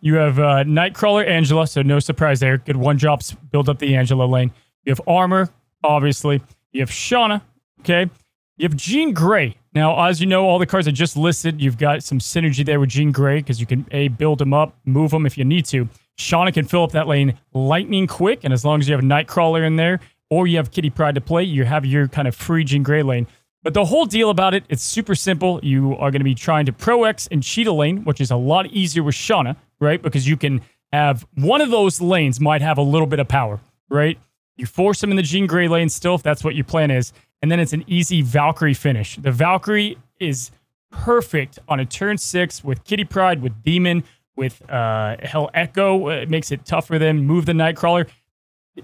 You have uh, Nightcrawler Angela, so no surprise there. Good one drops, build up the Angela lane. You have Armor, obviously. You have Shauna, okay? You have Jean Grey. Now, as you know, all the cards I just listed, you've got some synergy there with Jean Grey because you can A, build them up, move them if you need to. Shauna can fill up that lane lightning quick, and as long as you have Nightcrawler in there or you have Kitty Pryde to play, you have your kind of free Jean Grey lane. But the whole deal about it, it's super simple. You are going to be trying to Pro X and Cheetah lane, which is a lot easier with Shauna, right? Because you can have one of those lanes might have a little bit of power, right? You force them in the Jean Grey lane still, if that's what your plan is. And then it's an easy Valkyrie finish. The Valkyrie is perfect on a turn six with Kitty Pryde, with Demon, with uh, Hell Echo. It makes it tough for them. Move the Nightcrawler.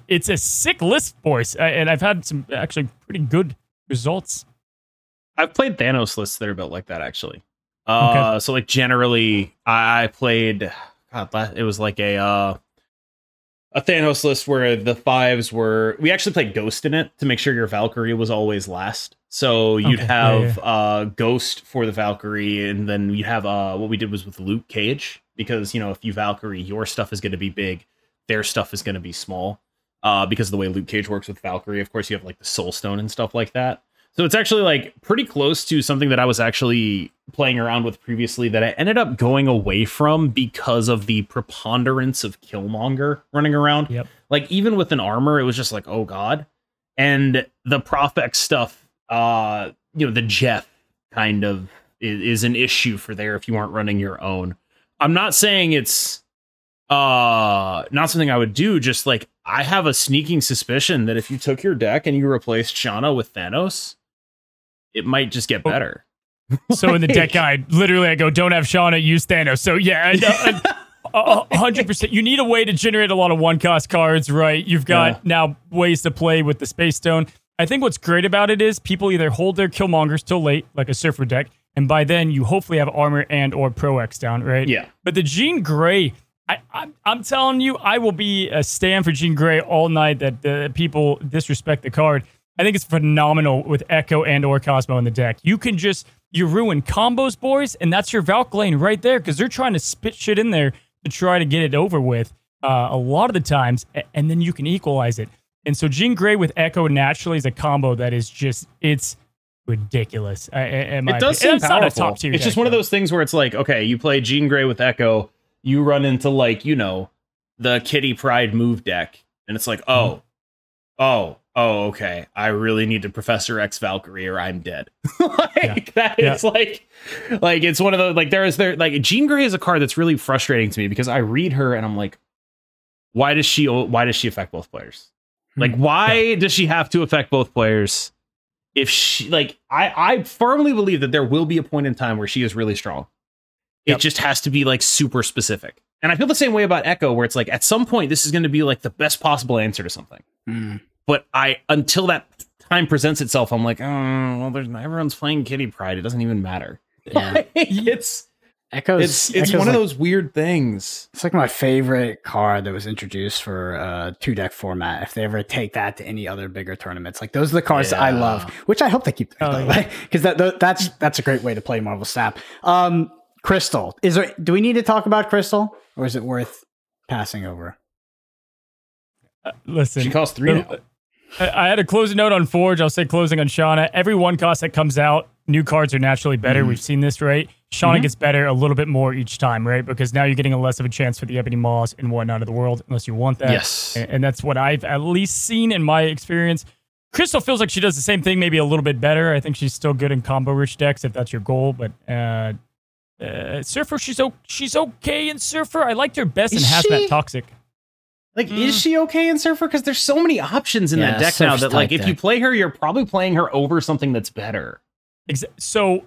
It's a sick list, boys. Uh, And I've had some actually pretty good results. I've played Thanos lists that are built like that actually. Uh, so like generally, I, I played. God, it was like a uh, a Thanos list where the fives were. We actually played Ghost in it to make sure your Valkyrie was always last. So you'd Okay, yeah, have uh Ghost for the Valkyrie, and then you'd have uh what we did was with Luke Cage because you know if you Valkyrie, your stuff is going to be big, their stuff is going to be small. Uh, because of the way Luke Cage works with Valkyrie, of course, you have like the Soul Stone and stuff like that. So it's actually like pretty close to something that I was actually playing around with previously that I ended up going away from because of the preponderance of Killmonger running around. Yep. Like even with an armor, it was just like, oh god. And the Profex stuff, uh, you know, the Jeff kind of is, is an issue for there if you aren't running your own. I'm not saying it's uh not something I would do, just like I have a sneaking suspicion that if you took your deck and you replaced Shauna with Thanos, it might just get oh. better. [LAUGHS] So in the deck guide, literally, I go, "Don't have Shauna, use Thanos." So yeah, uh, [LAUGHS] uh, uh, hundred percent. You need a way to generate a lot of one cost cards, right? You've got Yeah. now ways to play with the Space Stone. I think what's great about it is people either hold their Killmongers till late, like a Surfer deck, and by then you hopefully have armor and or Pro X down, right? Yeah. But the Jean Grey, I, I'm, I'm telling you, I will be a stand for Jean Grey all night. That the people disrespect the card. I think it's phenomenal with Echo and or Cosmo in the deck. You can just you ruin combos, boys, and that's your Valk lane right there because they're trying to spit shit in there to try to get it over with. Uh, a lot of the times, and then you can equalize it. And so Jean Grey with Echo naturally is a combo that is just it's ridiculous. I, I, It does opinion. seem It's not a powerful. top tier It's just one of those things where it's like, okay, you play Jean Grey with Echo, you run into like, you know, the Kitty Pryde move deck, and it's like, oh, oh, oh, okay. I really need to Professor X Valkyrie or I'm dead. [LAUGHS] like that Yeah. is like like it's one of those like there is there like Jean Grey is a card that's really frustrating to me because I read her and I'm like, why does she why does she affect both players? Like why does she have to affect both players? If she like I I firmly believe that there will be a point in time where she is really strong. It Yep. just has to be like super specific. And I feel the same way about Echo where it's like at some point this is going to be like the best possible answer to something. Mm. But I until that time presents itself I'm like, "Oh, well there's everyone's playing Kitty Pryde. It doesn't even matter." Yeah. Like, [LAUGHS] it's Echoes. it's it's Echoes one of those weird things. It's like my favorite card that was introduced for uh, two deck format. If they ever take that to any other bigger tournaments, like those are the cards that I love, which I hope they keep Oh, yeah. [LAUGHS] because that, that that's that's a great way to play Marvel Snap. Um, Crystal, is there? Do we need to talk about Crystal, or is it worth passing over? Listen, She costs 3 now. I I had a closing note on Forge. I'll say closing on Shauna. Every one cost that comes out, new cards are naturally better. We've seen this, right? Shauna Mhm. gets better a little bit more each time, right? Because now you're getting a less of a chance for the Ebony Maws and whatnot of the world, unless you want that. Yes. And, and that's what I've at least seen in my experience. Crystal feels like she does the same thing, maybe a little bit better. I think she's still good in combo rich decks if that's your goal. But uh, uh, Surfer, she's o- she's okay in Surfer. I liked her best in Is Hazmat she? Toxic. Like, Mm. is she okay in Surfer? Because there's so many options in Yeah, that deck now that, like, tight if you play her, you're probably playing her over something that's better. So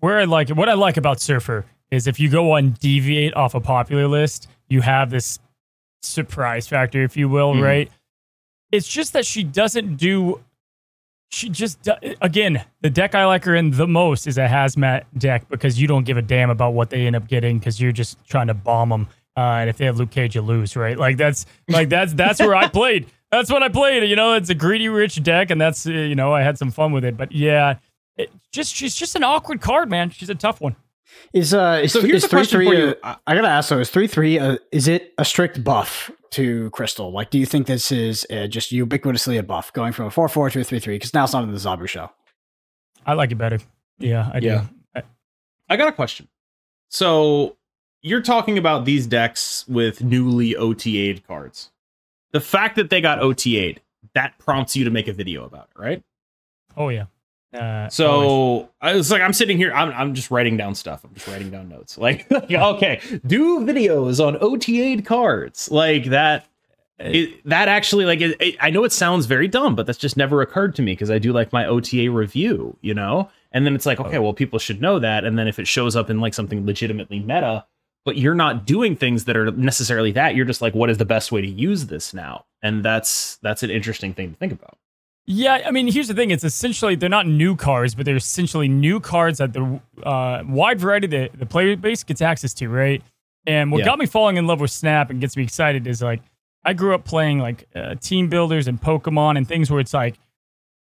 where I like it, what I like about Surfer is if you go on deviate off a popular list, you have this surprise factor, if you will, Mhm. right? It's just that she doesn't do. She just again the deck I like her in the most is a hazmat deck because you don't give a damn about what they end up getting because you're just trying to bomb them. Uh, and if they have Luke Cage, you lose, right? Like that's like that's that's where I [LAUGHS] played. That's what I played. You know, it's a greedy rich deck, and that's uh, you know I had some fun with it. But yeah, it just she's just an awkward card, man. She's a tough one. Is uh is, So here's is a three question three? for you. I- I gotta ask though, is three three? Uh, is it a strict buff to Crystal? Like, do you think this is uh, just ubiquitously a buff, going from a four four to a three three? Because now it's not in the Zabu show. I like it better. Yeah, I Yeah. do. I- I got a question. So, you're talking about these decks with newly OTA'd cards. The fact that they got OTA'd, that prompts you to make a video about it, right? oh yeah. Uh, always. So I was like, I'm sitting here, I'm, I'm just writing down stuff. I'm just writing down notes. [LAUGHS] Like, like, okay, do videos on OTA'd cards like that. It, that actually, like, it, it- I know it sounds very dumb, but that's just never occurred to me because I do like my OTA review, you know. And then it's like, okay, well, people should know that. And then if it shows up in like something legitimately meta, but you're not doing things that are necessarily that, you're just like, what is the best way to use this now? And that's that's an interesting thing to think about. Yeah, I mean, here's the thing. It's essentially they're not new cards, but they're essentially new cards that the uh, wide variety of the, the player base gets access to, right? And what Yeah. got me falling in love with Snap and gets me excited is like I grew up playing like uh, team builders and Pokemon and things where it's like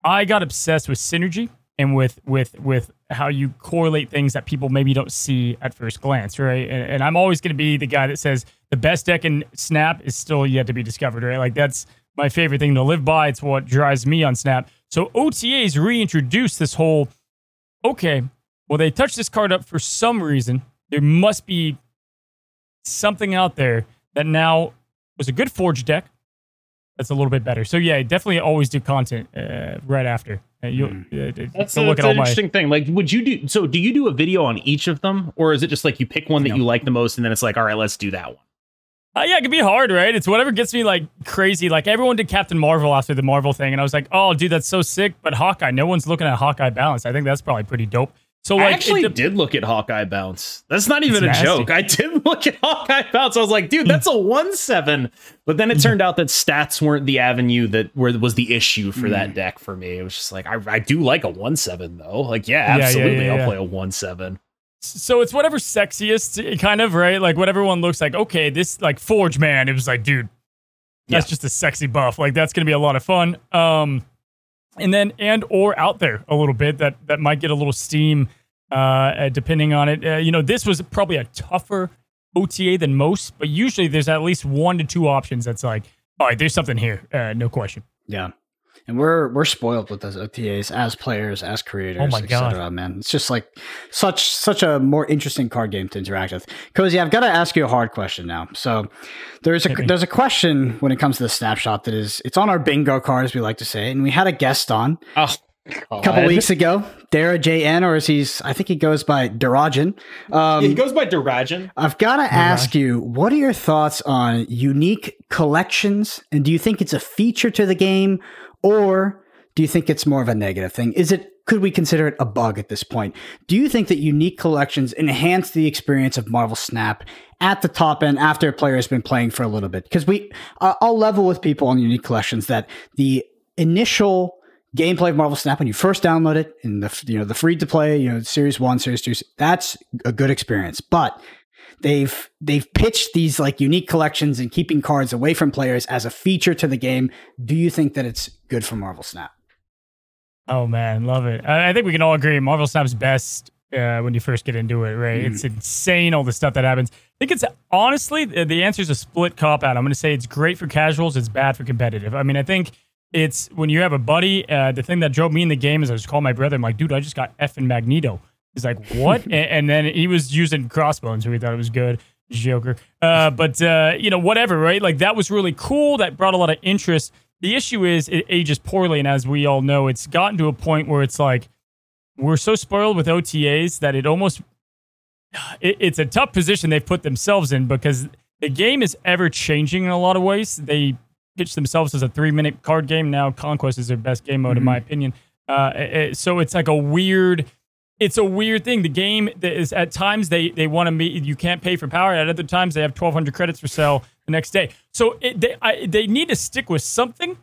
I got obsessed with synergy and with with with how you correlate things that people maybe don't see at first glance, right? And, and I'm always going to be the guy that says the best deck in Snap is still yet to be discovered, right? Like that's my favorite thing to live by. It's what drives me on Snap. So OTAs reintroduced this whole okay, well, they touched this card up for some reason. There must be something out there that now was a good Forge deck that's a little bit better. So, yeah, definitely always do content uh, right after. You'll uh, That's, a, look that's at all an my. interesting thing. Like, would you do so? Do you do a video on each of them, or is it just like you pick one that No. you like the most, and then it's like, all right, let's do that one? Uh, yeah, it can be hard, right? It's whatever gets me like crazy. Like everyone did Captain Marvel after the Marvel thing, and I was like, oh, dude, that's so sick. But Hawkeye, no one's looking at Hawkeye bounce. I think that's probably pretty dope. So like, I actually de- did look at Hawkeye bounce. That's not even It's a nasty. joke. I did [LAUGHS] look at Hawkeye bounce. I was like, dude, that's a one seven. But then it turned out that stats weren't the avenue that where was the issue for that deck for me. It was just like I, I do like a one seven though. Like yeah, yeah, absolutely, yeah, I'll play a one seven. so it's whatever sexiest, eh, kind of right. Like what everyone looks like. Okay, this like Forge Man. It was like, dude, that's Yeah. just a sexy buff. Like that's gonna be a lot of fun. Um, and then and or out there a little bit that that might get a little steam, uh, uh, depending on it. Uh, you know, this was probably a tougher OTA than most, but usually there's at least one to two options that's like, all right, there's something here, uh, no question. Yeah. And we're we're spoiled with those OTAs as players, as creators, Oh my et God. cetera, man. It's just like such such a more interesting card game to interact with. Cozy, I've got to ask you a hard question now. So there's a there's a question when it comes to the snapshot that is it's on our bingo card, as we like to say, and we had a guest on Oh, a couple weeks ago, Dara JN, or as he's I think he goes by Darajan. Um, he goes by Durajan. I've got to ask you, what are your thoughts on unique collections? And do you think it's a feature to the game or do you think it's more of a negative thing? Is it could we consider it a bug at this point? Do you think that unique collections enhance the experience of Marvel Snap at the top end after a player has been playing for a little bit? Because we, I'll level with people on unique collections that the initial gameplay of Marvel Snap when you first download it in the you know the free to play you know Series One, Series Two, that's a good experience. But they've they've pitched these like unique collections and keeping cards away from players as a feature to the game. Do you think that it's good for Marvel Snap? Oh man, love it. I, I think we can all agree Marvel Snap's best uh, when you first get into it, right? It's insane all the stuff that happens. I think it's honestly the, answer is a split cop out. I'm going to say it's great for casuals, it's bad for competitive. I mean, I think it's when you have a buddy. Uh, the thing that drove me in the game is I just called my brother. I'm like, dude, I just got F and Magneto. He's like, what? [LAUGHS] and, and then he was using crossbones, so we thought it was good. Joker. Uh, but uh, you know, whatever, right? Like that was really cool. That brought a lot of interest. The issue is it ages poorly, and as we all know, it's gotten to a point where it's like we're so spoiled with OTAs that it almost it, it's a tough position they've put themselves in because the game is ever changing in a lot of ways. They pitch themselves as a three minute card game now. Conquest is their best game mode, in my opinion. Uh, it- so it's like a weird. It's a weird thing. The game that is at times they they want to meet. You can't pay for power. At other times they have twelve hundred credits for sale the next day. So it, they I, they need to stick with something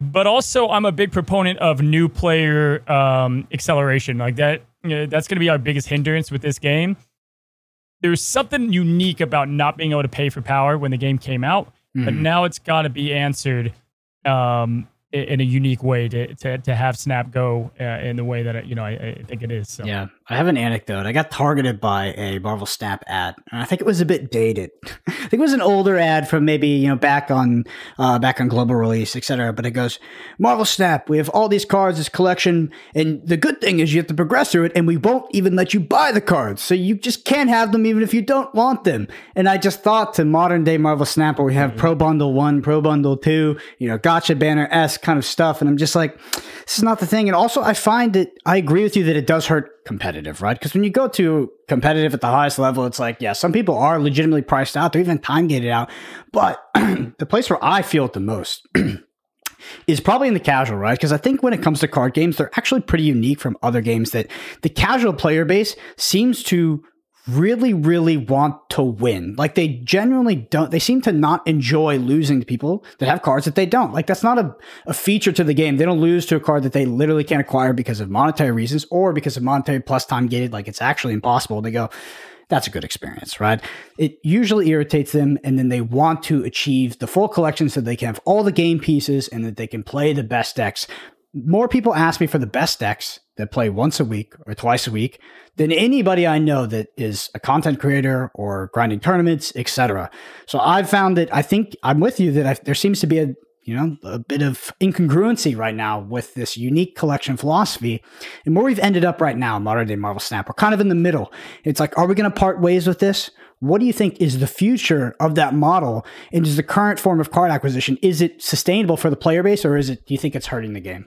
but also I'm a big proponent of new player um, acceleration. Like that, you know, that's going to be our biggest hindrance with this game. There's something unique about not being able to pay for power when the game came out, but now it's got to be answered um, in a unique way to to, to have Snap go uh, in the way that it, you know I, I think it is. So. Yeah, I have an anecdote. I got targeted by a Marvel Snap ad, and I think it was a bit dated. [LAUGHS] I think it was an older ad from maybe you know back on uh, back on global release, etc. But it goes, Marvel Snap. We have all these cards, this collection, and the good thing is you have to progress through it, and we won't even let you buy the cards, so you just can't have them even if you don't want them. And I just thought to modern day Marvel Snap, where we have Pro Bundle One, Pro Bundle Two, you know, Gacha Banner S kind of stuff, and I'm just like, this is not the thing. And also, I find that I agree with you that it does hurt competitive, right? Because when you go to competitive at the highest level, it's like, yeah, some people are legitimately priced out, they're even time gated out. But [CLEARS THROAT] the place where I feel it the most [CLEARS THROAT] is probably in the casual, right? Because I think when it comes to card games, they're actually pretty unique from other games that the casual player base seems to really, really want to win. Like they genuinely don't, they seem to not enjoy losing to people that have cards that they don't. Like that's not a, a feature to the game. They don't lose to a card that they literally can't acquire because of monetary reasons or because of monetary plus time gated. Like it's actually impossible. They go, that's a good experience, right? It usually irritates them, and then they want to achieve the full collection so they can have all the game pieces and that they can play the best decks. More people ask me for the best decks that play once a week or twice a week than anybody I know that is a content creator or grinding tournaments, etc. So I've found that I think I'm with you that I, there seems to be a you know a bit of incongruency right now with this unique collection philosophy. And where we've ended up right now modern day marvel snap we're kind of in the middle. It's like are we going to part ways with this? What do you think is the future of that model? And is the current form of card acquisition is it sustainable for the player base or is it do you think it's hurting the game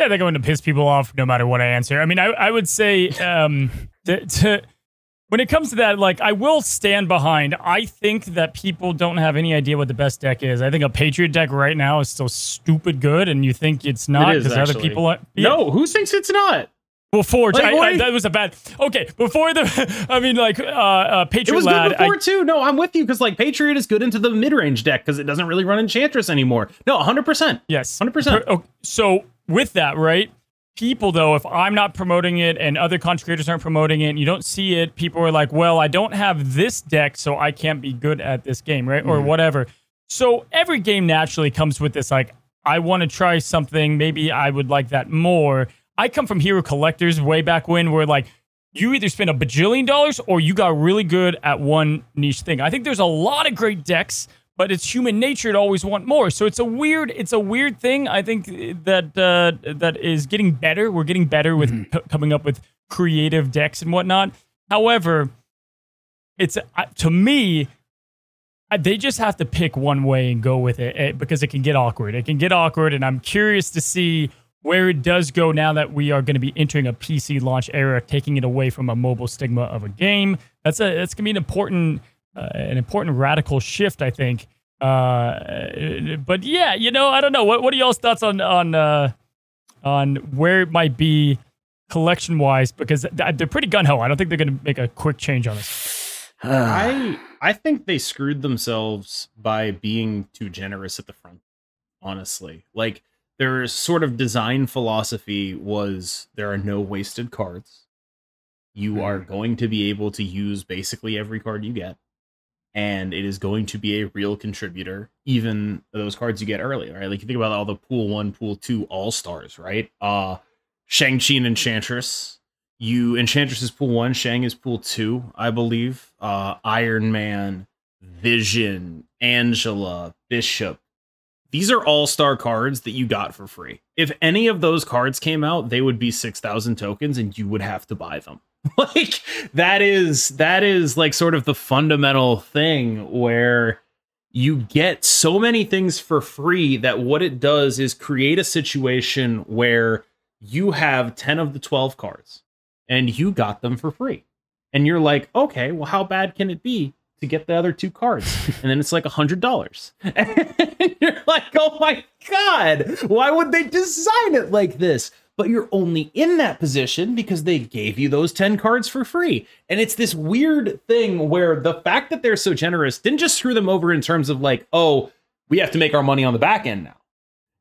Yeah, they're going to piss people off no matter what I answer. I mean, I, I would say um, to, to when it comes to that, like I will stand behind. I think that people don't have any idea what the best deck is. I think a Patriot deck right now is still stupid good, and you think it's not because other people. Are, No, who thinks it's not? Well, Forge, Like, I, I, that was a bad. Okay, before the, [LAUGHS] I mean, like uh, uh It Patriot was Lad. good before I, too. No, I'm with you because like Patriot is good into the mid range deck because it doesn't really run Enchantress anymore. No, 100. percent yes, 100%. Per- oh, So with that, right? People though, if I'm not promoting it and other content creators aren't promoting it, and you don't see it, people are like, "Well, I don't have this deck, so I can't be good at this game, right?" Or mm. whatever. So every game naturally comes with this, like, I want to try something. Maybe I would like that more. I come from Hero Collectors way back when, where like you either spend a bajillion dollars or you got really good at one niche thing. I think there's a lot of great decks, but it's human nature to always want more. So it's a weird, it's a weird thing. I think that uh, that is getting better. We're getting better with c- coming up with creative decks and whatnot. However, it's uh, to me. uh, They just have to pick one way and go with it eh, because it can get awkward. It can get awkward, and I'm curious to see where it does go now that we are going to be entering a PC launch era, taking it away from a mobile stigma of a game. That's a that's going to be an important uh, an important radical shift, I think. Uh, but yeah, you know, I don't know. What what are y'all's thoughts on on uh, on where it might be collection wise? Because they're pretty gun ho. I don't think they're going to make a quick change on this. [SIGHS] I I think they screwed themselves by being too generous at the front. Honestly, like their sort of design philosophy was there are no wasted cards. You are going to be able to use basically every card you get, and it is going to be a real contributor, even those cards you get early, right? Like you think about all the pool one, pool two all stars, right? Uh Shang-Chi and Enchantress, you Enchantress is pool one, Shang is pool two, I believe. Uh Iron Man, Vision, Angela, Bishop. These are all-star cards that you got for free. If any of those cards came out, they would be 6,000 tokens and you would have to buy them. [LAUGHS] like that is that is like sort of the fundamental thing where you get so many things for free that what it does is create a situation where you have 10 of the 12 cards and you got them for free. And you're like, okay, well, how bad can it be to get the other two cards? and then it's like a hundred dollars. [LAUGHS] And you're like, oh my God, why would they design it like this? But you're only in that position because they gave you those 10 cards for free. And it's this weird thing where the fact that they're so generous didn't just screw them over in terms of like, oh, we have to make our money on the back end now.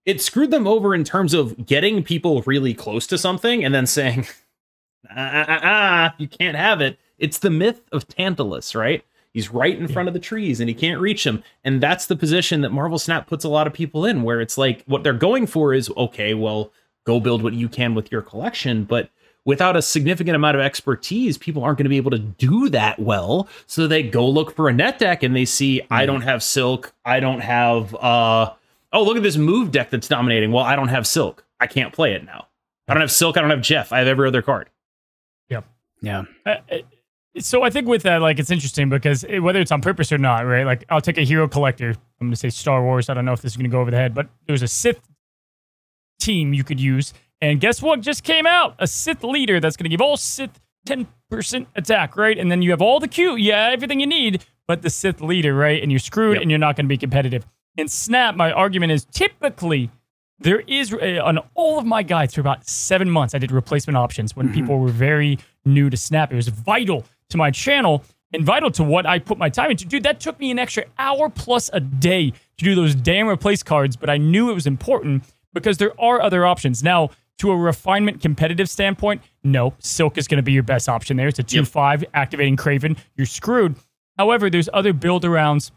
It screwed them over in terms of getting people really close to something and then saying, [LAUGHS] ah, ah, ah, you can't have it. It's the myth of Tantalus, right? He's right in front of the trees and he can't reach them. And that's the position that Marvel Snap puts a lot of people in, where it's like what they're going for is okay, well, go build what you can with your collection. But without a significant amount of expertise, people aren't going to be able to do that well. So they go look for a net deck and they see, I don't have Silk. I don't have, uh, oh, look at this move deck that's dominating. Well, I don't have Silk. I can't play it now. I don't have Silk. I don't have Jeff. I have every other card. Yep. yeah. Uh, uh, so I think with that, like, it's interesting because it, whether it's on purpose or not, right? Like, I'll take a hero collector. I'm going to say Star Wars. I don't know if this is going to go over the head, but there's a Sith team you could use. And guess what just came out? A Sith leader that's going to give all Sith 10% attack, right? And then you have all the Q, yeah, everything you need, but the Sith leader, right? And you're screwed Yep. and you're not going to be competitive. And Snap, my argument is typically there is uh, on all of my guides for about seven months. I did replacement options when people were very new to Snap. It was vital to my channel and vital to what I put my time into. Dude, that took me an extra hour plus a day to do those damn replace cards, but I knew it was important because there are other options. Now, to a refinement competitive standpoint, no, Silk is going to be your best option there. It's a 2 5 activating Kraven. You're screwed. However, there's other build arounds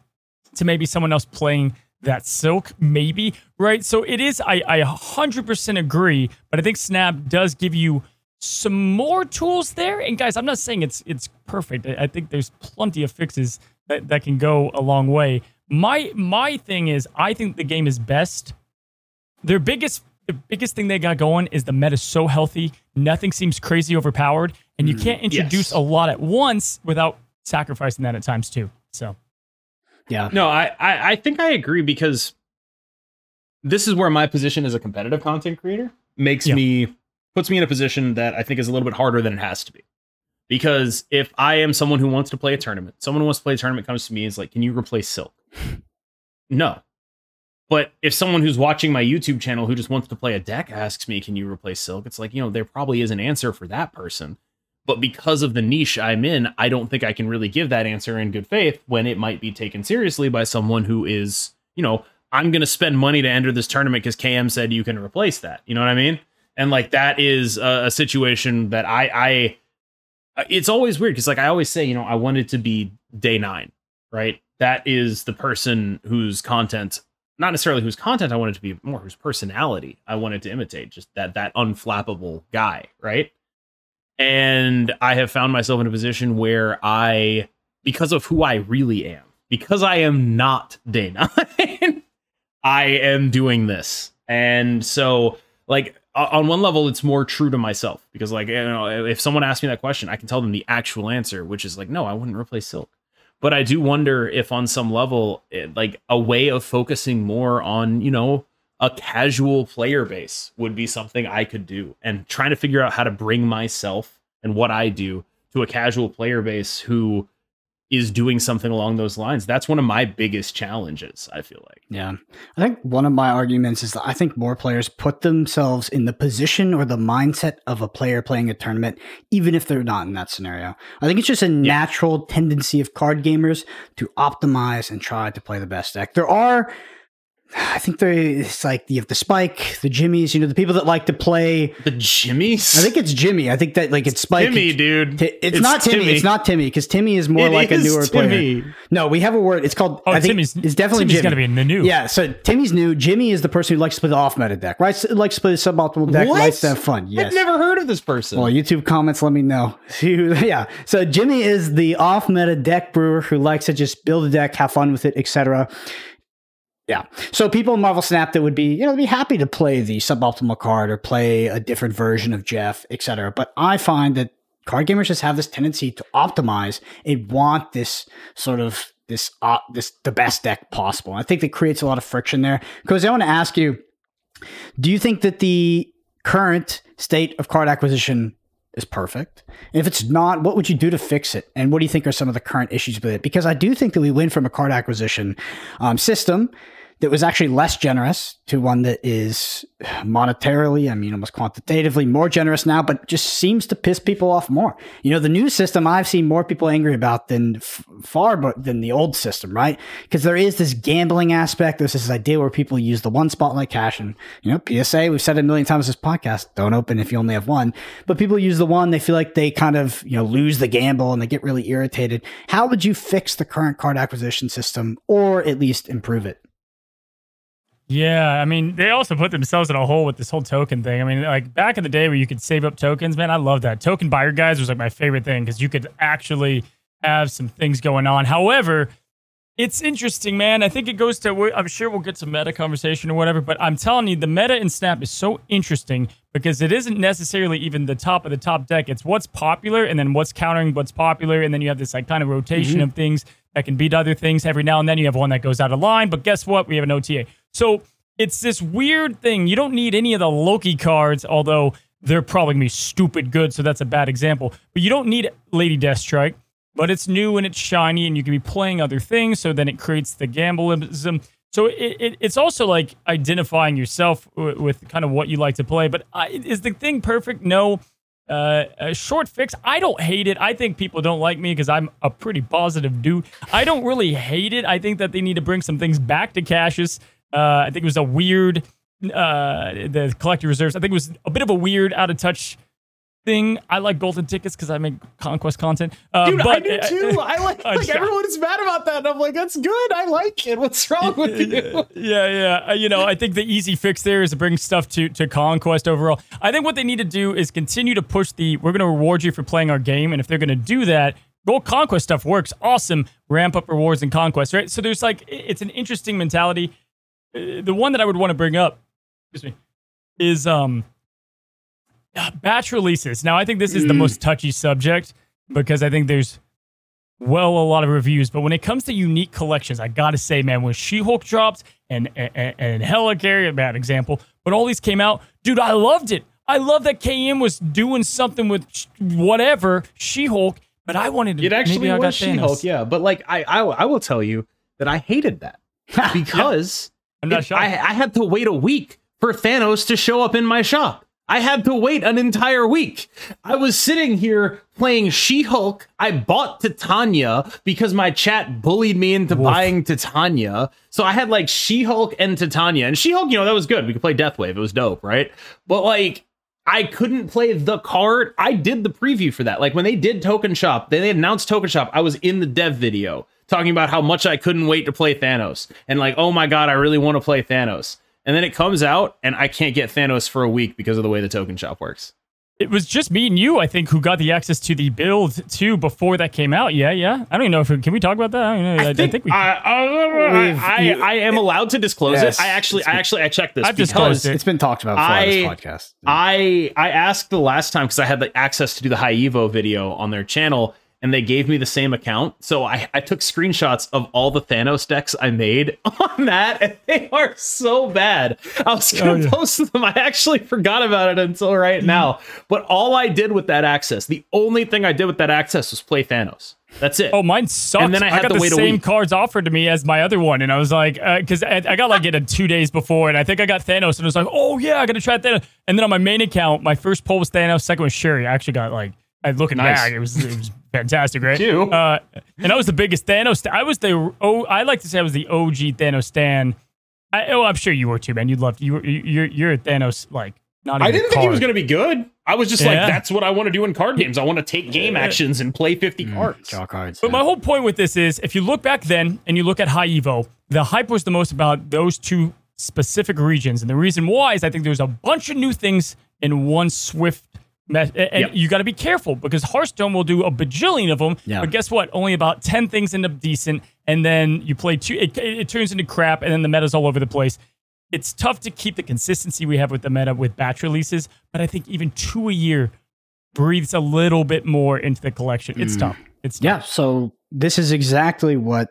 to maybe someone else playing that silk, maybe, right? So it is, I, I 100% agree, but I think Snap does give you some more tools there. And guys, I'm not saying it's it's perfect. I, I think there's plenty of fixes that, that can go a long way. My my thing is, I think the game is best. Their biggest the biggest thing they got going is the meta so healthy. Nothing seems crazy overpowered, and you mm, can't introduce yes. a lot at once without sacrificing that at times too. So Yeah. No, I, I I think I agree because this is where my position as a competitive content creator makes Yeah. me puts me in a position that I think is a little bit harder than it has to be. Because if I am someone who wants to play a tournament, someone who wants to play a tournament comes to me and is like, "Can you replace Silk?" [LAUGHS] no. But if someone who's watching my YouTube channel who just wants to play a deck asks me, "Can you replace Silk?" It's like, you know, there probably is an answer for that person. But because of the niche I'm in, I don't think I can really give that answer in good faith when it might be taken seriously by someone who is, you know, I'm going to spend money to enter this tournament because KM said you can replace that. You know what I mean? And like that is a, a situation that I, I, it's always weird because like I always say, you know, I wanted to be Day9, right? That is the person whose content, not necessarily whose content I wanted to be, more whose personality I wanted to imitate, just that that unflappable guy, right? And I have found myself in a position where I, because of who I really am, because I am not day [LAUGHS] nine, I am doing this. And so, like, on one level, it's more true to myself because, like, you know, if someone asks me that question, I can tell them the actual answer, which is like, no, I wouldn't replace Silk. But I do wonder if, on some level, it, like a way of focusing more on, you know, a casual player base would be something I could do. And trying to figure out how to bring myself and what I do to a casual player base who is doing something along those lines. That's one of my biggest challenges, I feel like. Yeah. I think one of my arguments is that I think more players put themselves in the position or the mindset of a player playing a tournament, even if they're not in that scenario. I think it's just a yeah. natural tendency of card gamers to optimize and try to play the best deck. There are I think they it's like you have the Spike, the Jimmies, you know, the people that like to play the Jimmies. I think it's Jimmy. I think that like it's Spike. Timmy, dude. T- it's, it's, not Timmy. Timmy. It's not Timmy because Timmy is more it like is a newer Timmy. player. No, we have a word. It's called. Oh, I think Timmy's. It's definitely Timmy's Jimmy. going to be in the new. Yeah, so Timmy's new. Jimmy is the person who likes to play the off meta deck, right? So, likes to play the suboptimal deck. What? Likes to have fun. Yes. I've never heard of this person. Well, YouTube comments, let me know. [LAUGHS] yeah. So Jimmy is the off meta deck brewer who likes to just build a deck, have fun with it, etc. Yeah. So people in Marvel Snap that would be, you know, be happy to play the suboptimal card or play a different version of Jeff, etc. But I find that card gamers just have this tendency to optimize and want this sort of this uh, this the best deck possible. And I think that creates a lot of friction there. Because I want to ask you, do you think that the current state of card acquisition is perfect? And if it's not, what would you do to fix it? And what do you think are some of the current issues with it? Because I do think that we win from a card acquisition um, system that was actually less generous to one that is monetarily, I mean, almost quantitatively more generous now, but just seems to piss people off more. You know, the new system I've seen more people angry about than f- far but than the old system, right? Because there is this gambling aspect. There's this idea where people use the one spotlight cache and, you know, PSA, we've said it a million times this podcast, don't open if you only have one. But people use the one, they feel like they kind of, you know, lose the gamble and they get really irritated. How would you fix the current card acquisition system or at least improve it? Yeah, I mean, they also put themselves in a hole with this whole token thing. I mean, like back in the day where you could save up tokens, man, I love that. Token buyer guys was like my favorite thing because you could actually have some things going on. However, it's interesting, man. I think it goes to, I'm sure we'll get some meta conversation or whatever, but I'm telling you, the meta in Snap is so interesting because it isn't necessarily even the top of the top deck. It's what's popular and then what's countering what's popular. And then you have this like kind of rotation mm-hmm. of things that can beat other things. Every now and then you have one that goes out of line, but guess what? We have an OTA. So it's this weird thing. You don't need any of the Loki cards, although they're probably gonna be stupid good, so that's a bad example. But you don't need Lady Deathstrike, but it's new and it's shiny, and you can be playing other things, so then it creates the gambleism. So it, it, it's also like identifying yourself with, with, kind of what you like to play. But I, is the thing perfect? No. Uh, a short fix. I don't hate it. I think people don't like me because I'm a pretty positive dude. I don't really hate it. I think that they need to bring some things back to Cassius. Uh, I think it was a weird, uh, the collector reserves. I think it was a bit of a weird, out of touch thing. I like golden tickets because I make conquest content. Uh, Dude, but, I do too. [LAUGHS] I like, like everyone is mad about that. And I'm like, that's good. I like it. What's wrong with you? yeah, yeah. Uh, you know, I think the easy fix there is to bring stuff to to conquest overall. I think what they need to do is continue to push the. We're going to reward you for playing our game, and if they're going to do that. Gold conquest stuff works awesome. Ramp up rewards and conquest, right? So there's like it's an interesting mentality. Uh, the one that I would want to bring up, excuse me, is um batch releases. Now, I think this is the mm. most touchy subject because I think there's well a lot of reviews, but when it comes to unique collections, I gotta say, man, when She-Hulk dropped and and, and Helicarrier, a bad example, but all these came out, dude, I loved it. I love that KM was doing something with whatever She Hulk, but I wanted to. It actually maybe was She Hulk, yeah. But like, I, I I will tell you that I hated that [LAUGHS] because I'm not it- shocked. I, I had to wait a week for Thanos to show up in my shop. I had to wait an entire week. I was sitting here playing She Hulk. I bought Titania because my chat bullied me into Woof. buying Titania. So I had like She Hulk and Titania. And She Hulk, you know, that was good. We could play Deathwave. It was dope, right? But like, I couldn't play the card. I did the preview for that. Like when they did Token Shop, they announced Token Shop. I was in the dev video talking about how much I couldn't wait to play Thanos and like, oh my god, I really want to play Thanos. And then it comes out and I can't get Thanos for a week because of the way the Token Shop works. It was just me and you, I think, who got the access to the build too before that came out. Yeah, yeah. I don't even know if we, can we talk about that. I, don't know. I, I think we. I, I, We've- I, you- I am allowed to disclose Yes. it. I actually, I actually, I checked this I've because disclosed it. It's been talked about before on this I- podcast. I I asked the last time because I had the access to do the high Evo video on their channel, and they gave me the same account. So I, I took screenshots of all the Thanos decks I made [LAUGHS] on that, and they are so bad. I was oh, gonna Oh, yeah. post them. I actually forgot about it until right now. But all I did with that access, the only thing I did with that access was play Thanos. That's it. Oh, mine sucked. And then I had got to the wait same cards offered to me as my other one, and I was like, uh, because I, I got like it in two days before, and I think I got Thanos, and I was like, oh yeah, I got to try Thanos. And then on my main account, my first poll was Thanos, second was Sherry. I actually got like, I looking Nice. back, it was it was fantastic, right? You. Uh, and I was the biggest Thanos. I was the oh, I like to say I was the OG Thanos stan. I, oh, I'm sure you were too, man. You'd love you. were- You're you're a Thanos like not. Even I didn't think he was going to be good. I was just Yeah. like, that's what I want to do in card games. I want to take game actions and play 50 cards. Draw cards. But my whole point with this is if you look back then and you look at High Evo, the hype was the most about those two specific regions. And the reason why is I think there's a bunch of new things in one swift And Yep. you got to be careful because Hearthstone will do a bajillion of them. Yeah. But guess what? Only about 10 things end up decent. And then you play two, it, it, turns into crap. And then the meta's all over the place. It's tough to keep the consistency we have with the meta with batch releases. But I think even two a year breathes a little bit more into the collection. It's mm. tough. It's tough. Yeah, so this is exactly what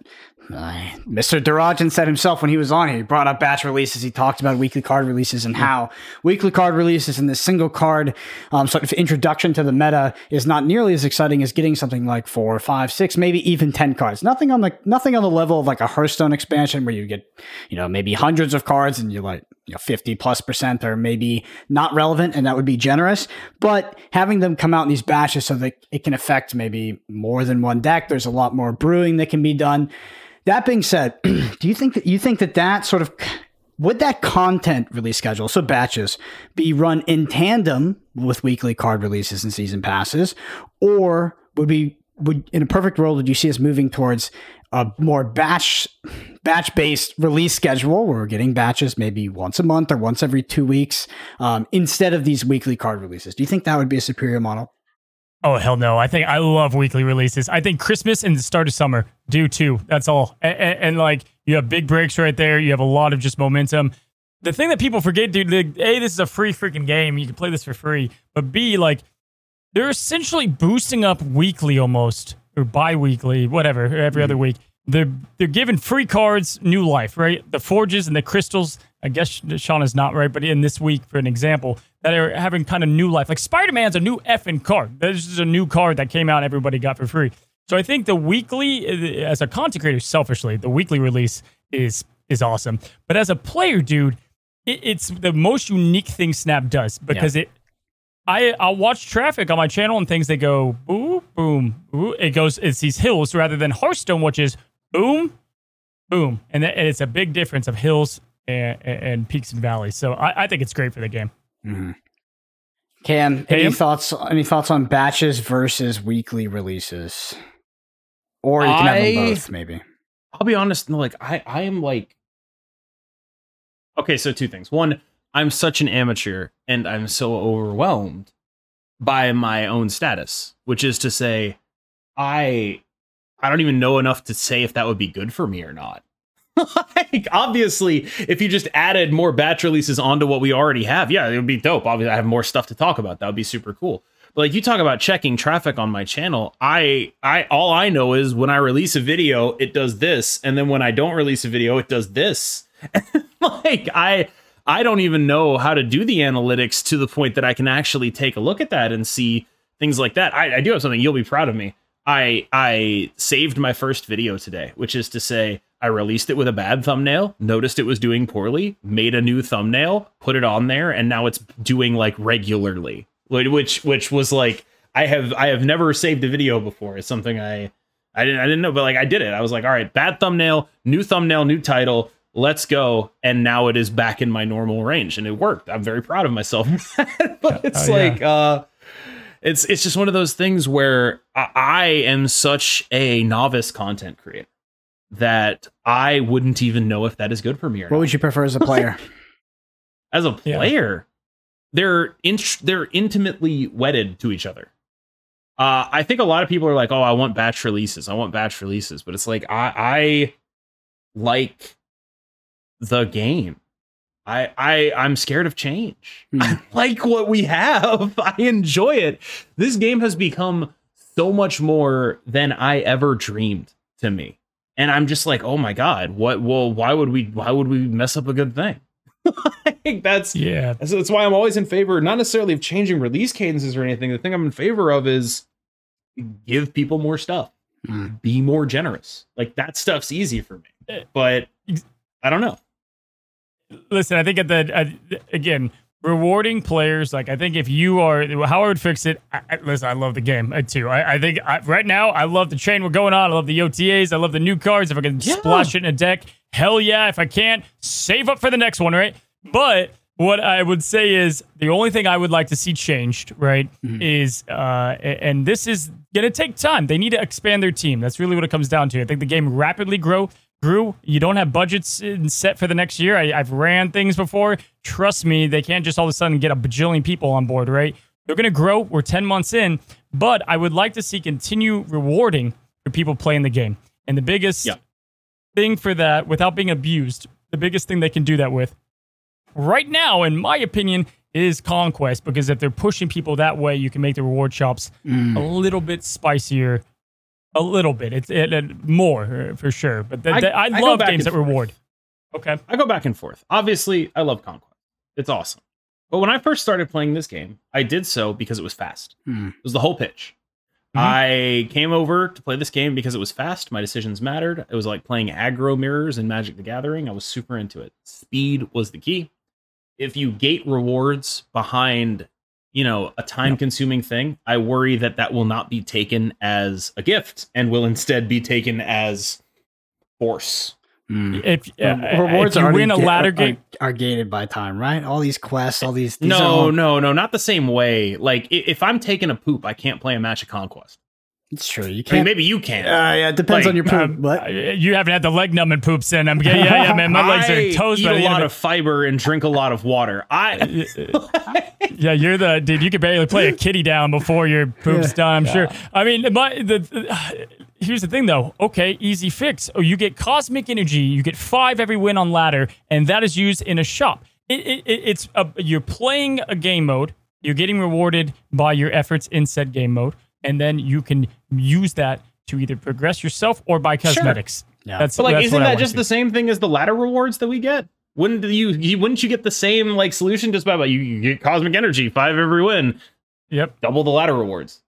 [SIGHS] Mr. Darajan said himself when he was on here. He brought up batch releases. He talked about weekly card releases and how weekly card releases and the single card um, sort of introduction to the meta is not nearly as exciting as getting something like four, five, six, maybe even ten cards. Nothing on the nothing on the level of like a Hearthstone expansion where you get you know maybe hundreds of cards and you're like you know 50 plus percent are maybe not relevant and that would be generous. But having them come out in these batches so that it can affect maybe more than one deck there's a lot more brewing that can be done. That being said [CLEARS THROAT] do you think that you think that that sort of would that content release schedule so batches be run in tandem with weekly card releases and season passes? Or would we would in a perfect world would you see us moving towards a more batch batch based release schedule where we're getting batches maybe once a month or once every two weeks um, instead of these weekly card releases do you think that would be a superior model Oh hell no! I think I love weekly releases. I think Christmas and the start of summer do too. That's all. And, and, like you have big breaks right there. You have a lot of just momentum. The thing that people forget, dude. Like, a, this is a free freaking game. You can play this for free. But B, like they're essentially boosting up weekly almost or bi-weekly, whatever, every other mm-hmm. week. They're they're giving free cards new life, right? The forges and the crystals. I guess Sean is not right, but in this week, for an example, that are having kind of new life. Like Spider Man's a new effing card. This is a new card that came out, everybody got for free. So I think the weekly, as a content creator, selfishly, the weekly release is is awesome. But as a player, dude, it, it's the most unique thing Snap does because it. I I'll watch traffic on my channel and things. They go boom, boom, boom. It goes. It's these hills rather than Hearthstone, which is boom, boom, and, that, and it's a big difference of hills and, and peaks and valleys. So I, I think it's great for the game. Mm-hmm. cam any Cam? thoughts any thoughts on batches versus weekly releases or you can have them both maybe I'll be honest, like I, I am like Okay, so two things. One, I'm such an amateur and I'm so overwhelmed by my own status, which is to say I I don't even know enough to say if that would be good for me or not. [LAUGHS] like obviously, if you just added more batch releases onto what we already have, yeah, it would be dope. Obviously, I have more stuff to talk about. That would be super cool. But like you talk about checking traffic on my channel, I I all I know is when I release a video, it does this, and then when I don't release a video, it does this. [LAUGHS] like I I don't even know how to do the analytics to the point that I can actually take a look at that and see things like that. I, I do have something you'll be proud of me. I I saved my first video today, which is to say I released it with a bad thumbnail, noticed it was doing poorly, made a new thumbnail, put it on there, and now it's doing like regularly. Which which was like I have I have never saved a video before. It's something I I didn't I didn't know, but like I did it. I was like, all right, bad thumbnail, new thumbnail, new title, let's go. And now it is back in my normal range. And it worked. I'm very proud of myself. [LAUGHS] but it's oh, like yeah. uh it's it's just one of those things where I, I am such a novice content creator that I wouldn't even know if that is good for me what not. would you prefer as a player? [LAUGHS] as a player, yeah. they're in, they're intimately wedded to each other. Uh, I think a lot of people are like, "Oh, I want batch releases. I want batch releases," but it's like I, I like the game. I I I'm scared of change. Mm. [LAUGHS] I like what we have. [LAUGHS] I enjoy it. This game has become so much more than I ever dreamed to me. And I'm just like, "Oh my god, what well why would we why would we mess up a good thing?" [LAUGHS] like that's yeah. That's, that's why I'm always in favor not necessarily of changing release cadences or anything. The thing I'm in favor of is give people more stuff. Mm. Be more generous. Like that stuff's easy for me. Eh. But I don't know listen, I think at the uh, again rewarding players. Like I think if you are how I would fix it. I, I, listen, I love the game uh, too. I, I think right now I love the train we're going on. I love the OTAs. I love the new cards. If I can yeah. splash it in a deck, hell yeah. If I can't, save up for the next one, right? But what I would say is the only thing I would like to see changed, right, mm-hmm. is uh, and this is to take time. They need to expand their team. That's really what it comes down to. I think the game rapidly grow grew. You don't have budgets set for the next year. I, have ran things before. Trust me, they can't just all of a sudden get a bajillion people on board, right? They're going to grow. We're 10 months in, but I would like to see continue rewarding for people playing the game. And the biggest yeah. thing for that, without being abused, the biggest thing they can do that with right now, in my opinion, is conquest because if they're pushing people that way, you can make the reward shops mm. a little bit spicier a little bit. It's it, it more uh, for sure. But the, I, I, love games that reward. Okay. I go back and forth. Obviously, I love Conquest. It's awesome. But when I first started playing this game, I did so because it was fast. Hmm. It was the whole pitch. Mm-hmm. I came over to play this game because it was fast. My decisions mattered. It was like playing aggro mirrors in Magic the Gathering. I was super into it. Speed was the key. If you gate rewards behind you know a time consuming thing i worry that that will not be taken as a gift and will instead be taken as force. Mm. if uh, rewards if you win a ladder game are, are, gated by time right? All these quests all these, these no all- no no not the same way. Like if i'm taking a poop i can't play a match of conquest it's true. You can't. I mean, maybe you can. Uh, yeah, it depends like, on your poop. Um, what? You haven't had the leg numbing poops in. I'm yeah, yeah, yeah, man. My legs are [LAUGHS] toast. Eat a lot of fiber and drink a lot of water. I. [LAUGHS] yeah, you're the dude. You could barely play a kitty down before your poop's yeah. done. I'm yeah. sure. I mean, my the. Uh, [SIGHS] here's the thing, though. Okay, easy fix. Oh, you get cosmic energy. You get five every win on ladder, and that is used in a shop. It, it, it's a, you're playing a game mode. You're getting rewarded by your efforts in said game mode and then you can use that to either progress yourself or buy cosmetics. Sure. Yeah. That's, but like, that's isn't that just the same thing as the ladder rewards that we get? Wouldn't you, you wouldn't you get the same like solution just by you, you get cosmic energy five every win? Yep, double the ladder rewards.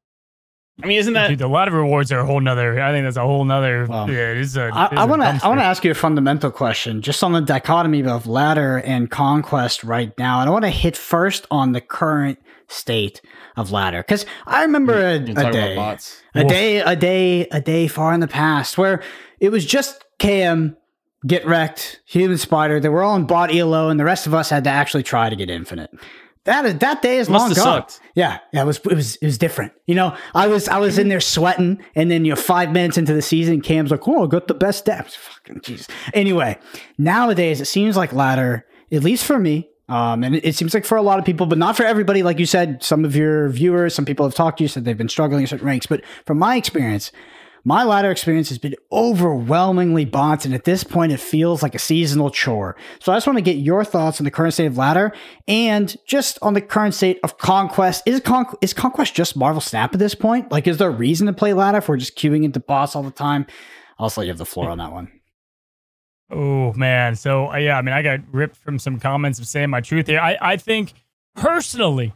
I mean, isn't that Dude, the ladder rewards are a whole nother? I think that's a whole nother. Wow. Yeah, it is a. I want to. I want to ask you a fundamental question, just on the dichotomy of ladder and conquest right now. And I want to hit first on the current state of ladder because I remember a, a day, a day, a day, a day far in the past where it was just KM get wrecked, human spider. They were all in bot elo, and the rest of us had to actually try to get infinite. That that day is long gone. Sucked. Yeah, yeah, it was it was it was different. You know, I was I was in there sweating, and then you know, five minutes into the season, Cam's like, "Oh, I got the best depth." [LAUGHS] Fucking jeez. Anyway, nowadays it seems like ladder, at least for me, um, and it, seems like for a lot of people, but not for everybody. Like you said, some of your viewers, some people have talked to you, said they've been struggling at certain ranks. But from my experience, my ladder experience has been overwhelmingly bots, and at this point, it feels like a seasonal chore. So I just want to get your thoughts on the current state of ladder and just on the current state of conquest. Is Con- is conquest just Marvel Snap at this point? Like, is there a reason to play ladder if we're just queuing into boss all the time? I'll let you have the floor on that one. Oh man, so uh, yeah, I mean, I got ripped from some comments of saying my truth here. I, I think personally,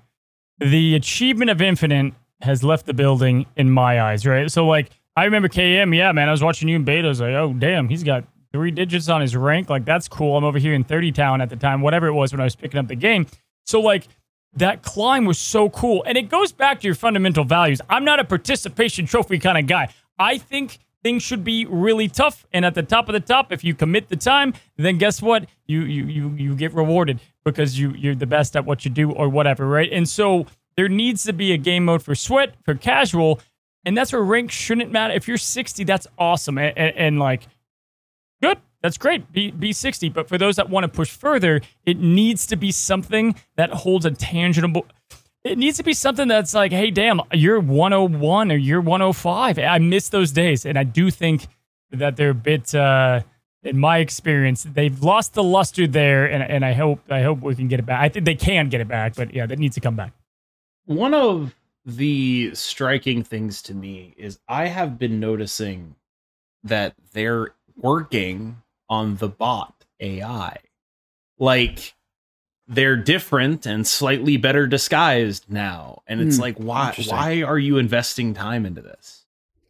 the achievement of infinite has left the building in my eyes, right? So like, I remember KM, yeah, man, I was watching you in beta. I was like, oh damn, he's got three digits on his rank. Like that's cool. I'm over here in 30 town at the time, whatever it was when I was picking up the game. So like. That climb was so cool. And it goes back to your fundamental values. I'm not a participation trophy kind of guy. I think things should be really tough. And at the top of the top, if you commit the time, then guess what? You you you you get rewarded because you you're the best at what you do or whatever, right? And so there needs to be a game mode for sweat for casual, and that's where rank shouldn't matter. If you're 60, that's awesome, and, and, and like good. That's great. Be be 60. But for those that want to push further, it needs to be something that holds a tangible it needs to be something that's like, hey, damn, you're 101 or you're 105. I miss those days. And I do think that they're a bit, uh, in my experience, they've lost the luster there. And, and I hope I hope we can get it back. I think they can get it back, but yeah, that needs to come back. One of the striking things to me is I have been noticing that they're working on the bot AI. Like, they're different and slightly better disguised now. And it's Hmm, like, why why are you investing time into this?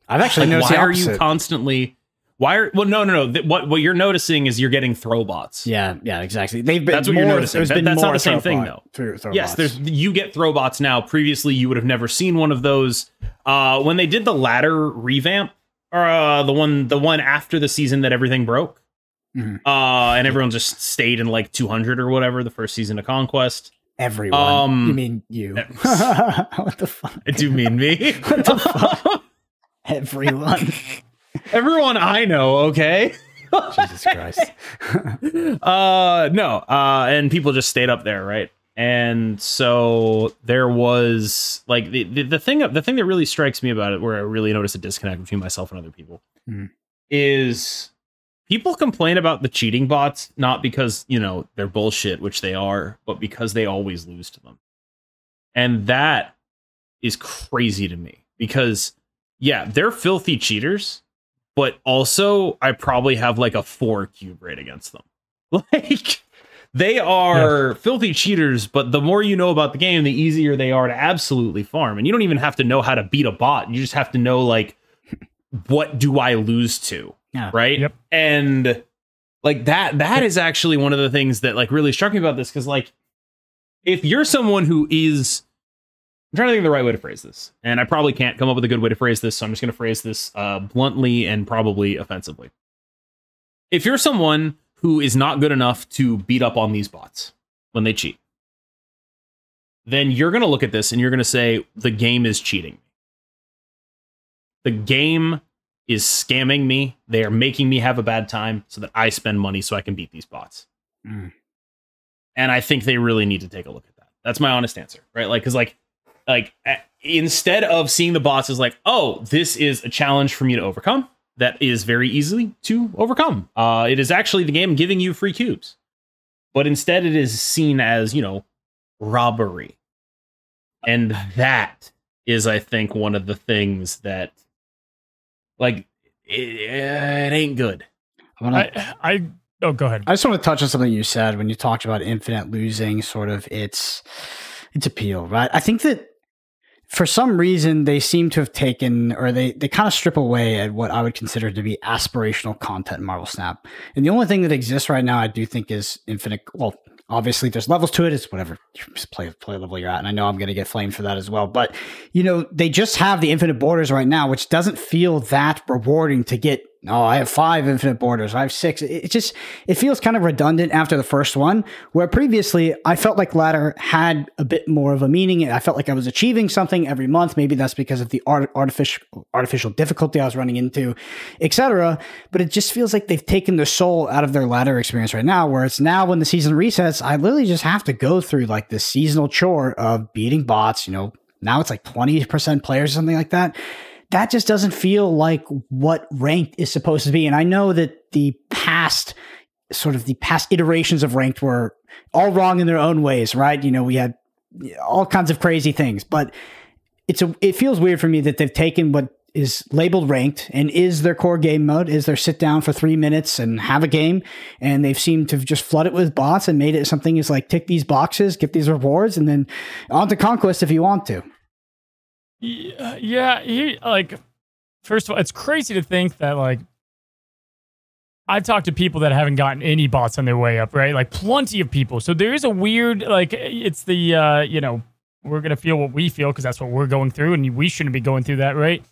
I've actually Like, noticed why are you constantly why are well no no no th- what what you're noticing is you're getting throwbots. yeah, yeah, exactly. They've been That's what more, you're noticing. That- that's not the same thing, though. Yes, there's you get throwbots now. Previously, you would have never seen one of those. Uh, when they did the ladder revamp, or uh, the one the one after the season that everything broke, Mhm. uh, and everyone just stayed in like 200 or whatever the first season of Conquest. everyone. Um, you mean you? [LAUGHS] what the fuck? I do mean me. [LAUGHS] What the fuck? Everyone. [LAUGHS] Everyone I know, okay. Jesus Christ. uh no uh and people just stayed up there right and so there was like the, the the thing the thing that really strikes me about it where i really notice a disconnect between myself and other people Mhm. is people complain about the cheating bots not because you know they're bullshit which they are but because they always lose to them and that is crazy to me because yeah they're filthy cheaters but also I probably have like a four cube rate against them. [LAUGHS] Like they are filthy cheaters, but the more you know about the game, the easier they are to absolutely farm. And you don't even have to know how to beat a bot. You just have to know like what do I lose to? Yeah. Right? Yep. And like that that is actually one of the things that like really struck me about this cuz like if you're someone who is I'm trying to think of the right way to phrase this, and I probably can't come up with a good way to phrase this, so I'm just going to phrase this uh, bluntly and probably offensively. If you're someone who is not good enough to beat up on these bots when they cheat, then you're going to look at this and you're going to say, the game is cheating. The game is scamming me. They are making me have a bad time so that I spend money so I can beat these bots. Mm. And I think they really need to take a look at that. That's my honest answer, right? Like, because like, like instead of seeing the bots as like, oh, this is a challenge for me to overcome, that is very easily to overcome. Uh, it is actually the game giving you free cubes, but instead it is seen as you know robbery, and that is, I think, one of the things that, like, it, it ain't good. I wanna- I, I oh, go ahead. I just want to touch on something you said when you talked about infinite losing, sort of its its appeal, right? I think that for some reason they seem to have taken or they they kind of strip away at what I would consider to be aspirational content in Marvel Snap. And the only thing that exists right now I do think is infinite well, obviously there's levels to it, it's whatever play play level you're at. And I know I'm gonna get flamed for that as well. But you know, they just have the infinite borders right now, which doesn't feel that rewarding to get oh, I have five infinite borders. I have six. It, it just it feels kind of redundant after the first one, where previously I felt like ladder had a bit more of a meaning. I felt like I was achieving something every month. Maybe that's because of the art, artificial artificial difficulty I was running into, etc. But it just feels like they've taken the soul out of their ladder experience right now. Where it's now when the season resets, I literally just have to go through like this seasonal chore of beating bots. You know, now it's like twenty percent players or something like that that just doesn't feel like what ranked is supposed to be. And I know that the past sort of the past iterations of ranked were all wrong in their own ways, right? You know, we had all kinds of crazy things, but it's a it feels weird for me that they've taken what is labeled ranked and is their core game mode is their sit down for three minutes and have a game and they've seemed to just flood it with bots and made it something is like tick these boxes get these rewards and then on to conquest if you want to yeah, yeah he, like first of all it's crazy to think that like I've talked to people that haven't gotten any bots on their way up, right? Like plenty of people. So there is a weird, like, it's the, uh, you know, we're going to feel what we feel because that's what we're going through and we shouldn't be going through that, right?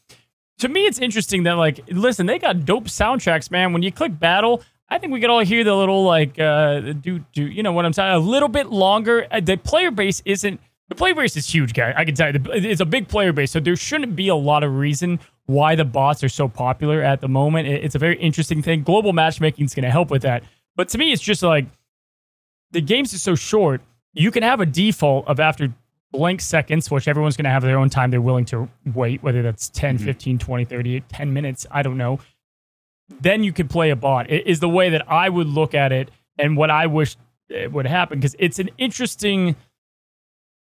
To me, it's interesting that, like, listen, they got dope soundtracks, man. When you click battle, I think we could all hear the little, like, uh, do, do, you know what I'm saying? A little bit longer. Uh, the player base isn't, the player base is huge, guy. I can tell you, it's a big player base. So there shouldn't be a lot of reason why the bots are so popular at the moment. It's a very interesting thing. Global matchmaking is going to help with that. But to me, it's just like the games are so short. You can have a default of after blank seconds, which everyone's going to have their own time they're willing to wait, whether that's 10, mm-hmm. 15, 20, 30, 10 minutes. I don't know. Then you could play a bot. It is the way that I would look at it and what I wish would happen because it's an interesting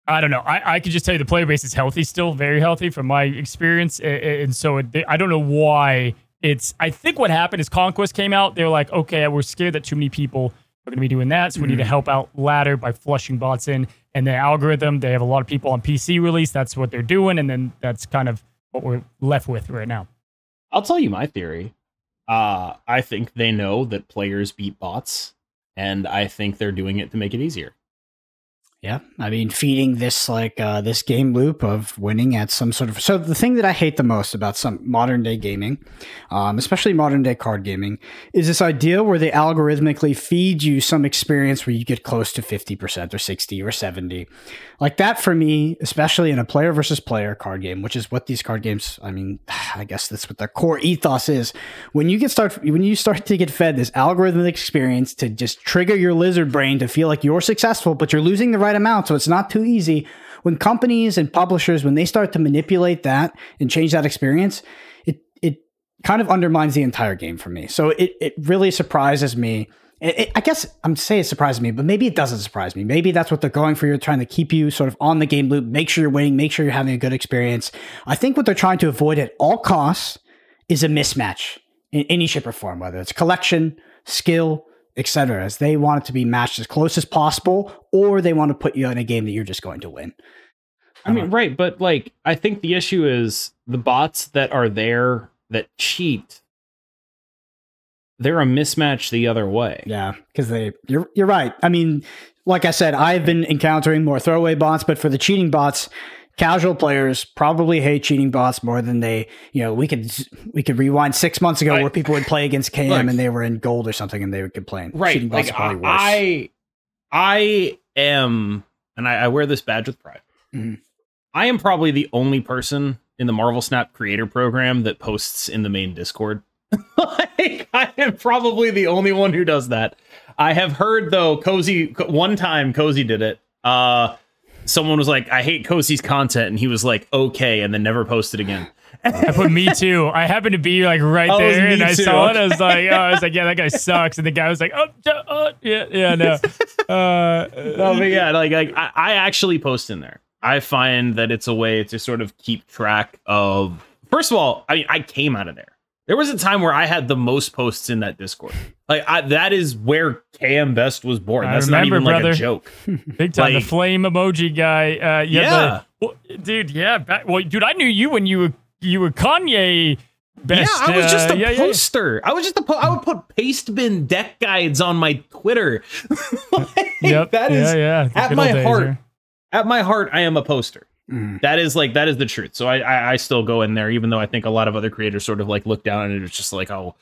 I don't know. I, I could just tell you the player base is healthy still, very healthy from my experience. And, and so it, I don't know why it's. I think what happened is Conquest came out. They were like, okay, we're scared that too many people are going to be doing that. So we need to mm-hmm. help out Ladder by flushing bots in. And the algorithm, they have a lot of people on PC release. That's what they're doing. And then that's kind of what we're left with right now. I'll tell you my theory. Uh, I think they know that players beat bots, and I think they're doing it to make it easier. Yeah, I mean, feeding this like uh, this game loop of winning at some sort of. So the thing that I hate the most about some modern day gaming, um, especially modern day card gaming, is this idea where they algorithmically feed you some experience where you get close to fifty percent or sixty or seventy, like that for me, especially in a player versus player card game, which is what these card games. I mean, [SIGHS] I guess that's what their core ethos is. When you get start when you start to get fed this algorithmic experience to just trigger your lizard brain to feel like you're successful, but you're losing the right right amount. So it's not too easy. When companies and publishers, when they start to manipulate that and change that experience, it it kind of undermines the entire game for me. So it, it really surprises me. It, it, I guess I'm saying it surprises me, but maybe it doesn't surprise me. Maybe that's what they're going for. You're trying to keep you sort of on the game loop, make sure you're winning, make sure you're having a good experience. I think what they're trying to avoid at all costs is a mismatch in any shape or form, whether it's collection, skill, etc. As they want it to be matched as close as possible, or they want to put you in a game that you're just going to win. I mean, uh, right, but like I think the issue is the bots that are there that cheat. They're a mismatch the other way. Yeah, because they you're you're right. I mean, like I said, I've been encountering more throwaway bots, but for the cheating bots, casual players probably hate cheating bots more than they you know we could we could rewind six months ago where people would play against km look, and they were in gold or something and they would complain right. cheating bots like, worse. i i am and I, I, wear this badge with pride. Mm-hmm. i am probably the only person in the marvel snap creator program that posts in the main discord. [LAUGHS] Like, i am probably the only one who does that. I have heard though cozy one time cozy did it. Uh someone was like, I hate Cozy's content, and he was like, okay, and then never posted again. [LAUGHS] I put me too. I happened to be like right oh, there, and I too. saw it. I was like, oh, I was like, yeah, that guy [LAUGHS] sucks. And the guy was like, oh, uh, yeah, yeah, no, [LAUGHS] uh, no, but yeah, like, like I, I actually post in there. I find that it's a way to sort of keep track of. First of all, I mean, I came out of there. There was a time where I had the most posts in that Discord. Like I, that is where KM Best was born. That's remember, not even brother. like a joke. [LAUGHS] Big time, like, the flame emoji guy. Uh, yeah, yeah. The, well, dude. Yeah, back, well, dude, I knew you when you were you were Kanye. Best, yeah, I was just a uh, poster. Yeah, yeah. I was just a po- I would put Pastebin deck guides on my Twitter. [LAUGHS] like, yep. That is yeah, yeah. at my heart. At my heart, I am a poster. Mm. That is like that is the truth. So I, I, I still go in there, even though I think a lot of other creators sort of like look down and it's just like, oh,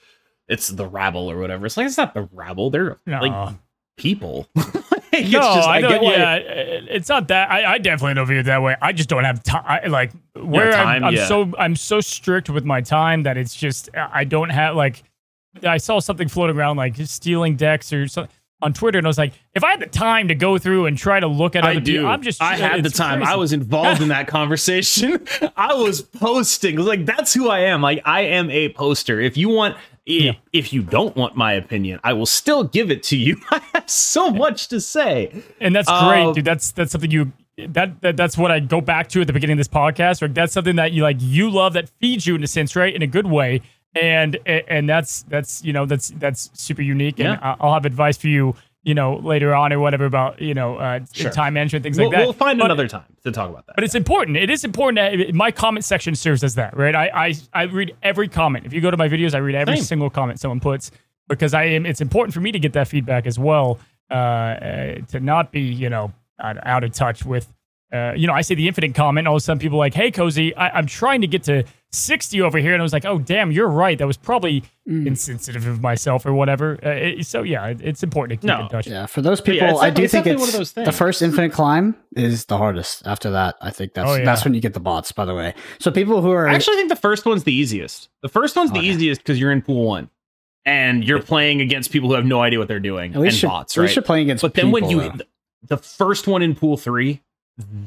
it's the rabble or whatever. It's like it's not the rabble. They're no. like people. [LAUGHS] like, no, just, I, don't. Yeah, it's not that. I, I definitely don't view it that way. I just don't have time. Like where time, I'm, I'm yeah. so I'm so strict with my time that it's just I don't have like. I saw something floating around like stealing decks or something on Twitter, and I was like, if I had the time to go through and try to look at other I do. people, I'm just. I had the time. Crazy. I was involved in that [LAUGHS] conversation. [LAUGHS] I was posting. like that's who I am. Like I am a poster. If you want, yeah. if you don't want my opinion, I will still give it to you. [LAUGHS] I have so much to say, and that's great, uh, dude. That's that's something you that, that that's what I go back to at the beginning of this podcast. Right? That's something that you like you love that feeds you in a sense, right? In a good way. And and that's that's you know that's that's super unique. And Yeah. I'll have advice for you, you know, later on or whatever about you know uh, Sure. time management things We'll, like that. we'll find But- another time to talk about that. but it's important. It is important. That my comment section serves as that, right? I, I I read every comment. If you go to my videos, I read every Same. single comment someone puts because I am. It's important for me to get that feedback as well. Uh, uh to not be, you know, out of touch with. Uh, you know, I say the infinite comment. And all of a sudden, people are like, "Hey, cozy, I, I'm trying to get to 60 over here," and I was like, "Oh, damn, you're right. That was probably insensitive of myself or whatever." Uh, it- so yeah, it, it's important to keep No. in touch. Yeah, for those people, it's I do it's think it's one of those the first infinite climb is the hardest. After that, I think that's Oh, yeah. that's when you get the bots. By the way, so people who are I actually think the first one's the easiest. The first one's the Okay. easiest because you're in pool one, and you're playing against people who have no idea what they're doing at least and you're, bots, at right? least you're playing against. But then when you though. the first one in pool three,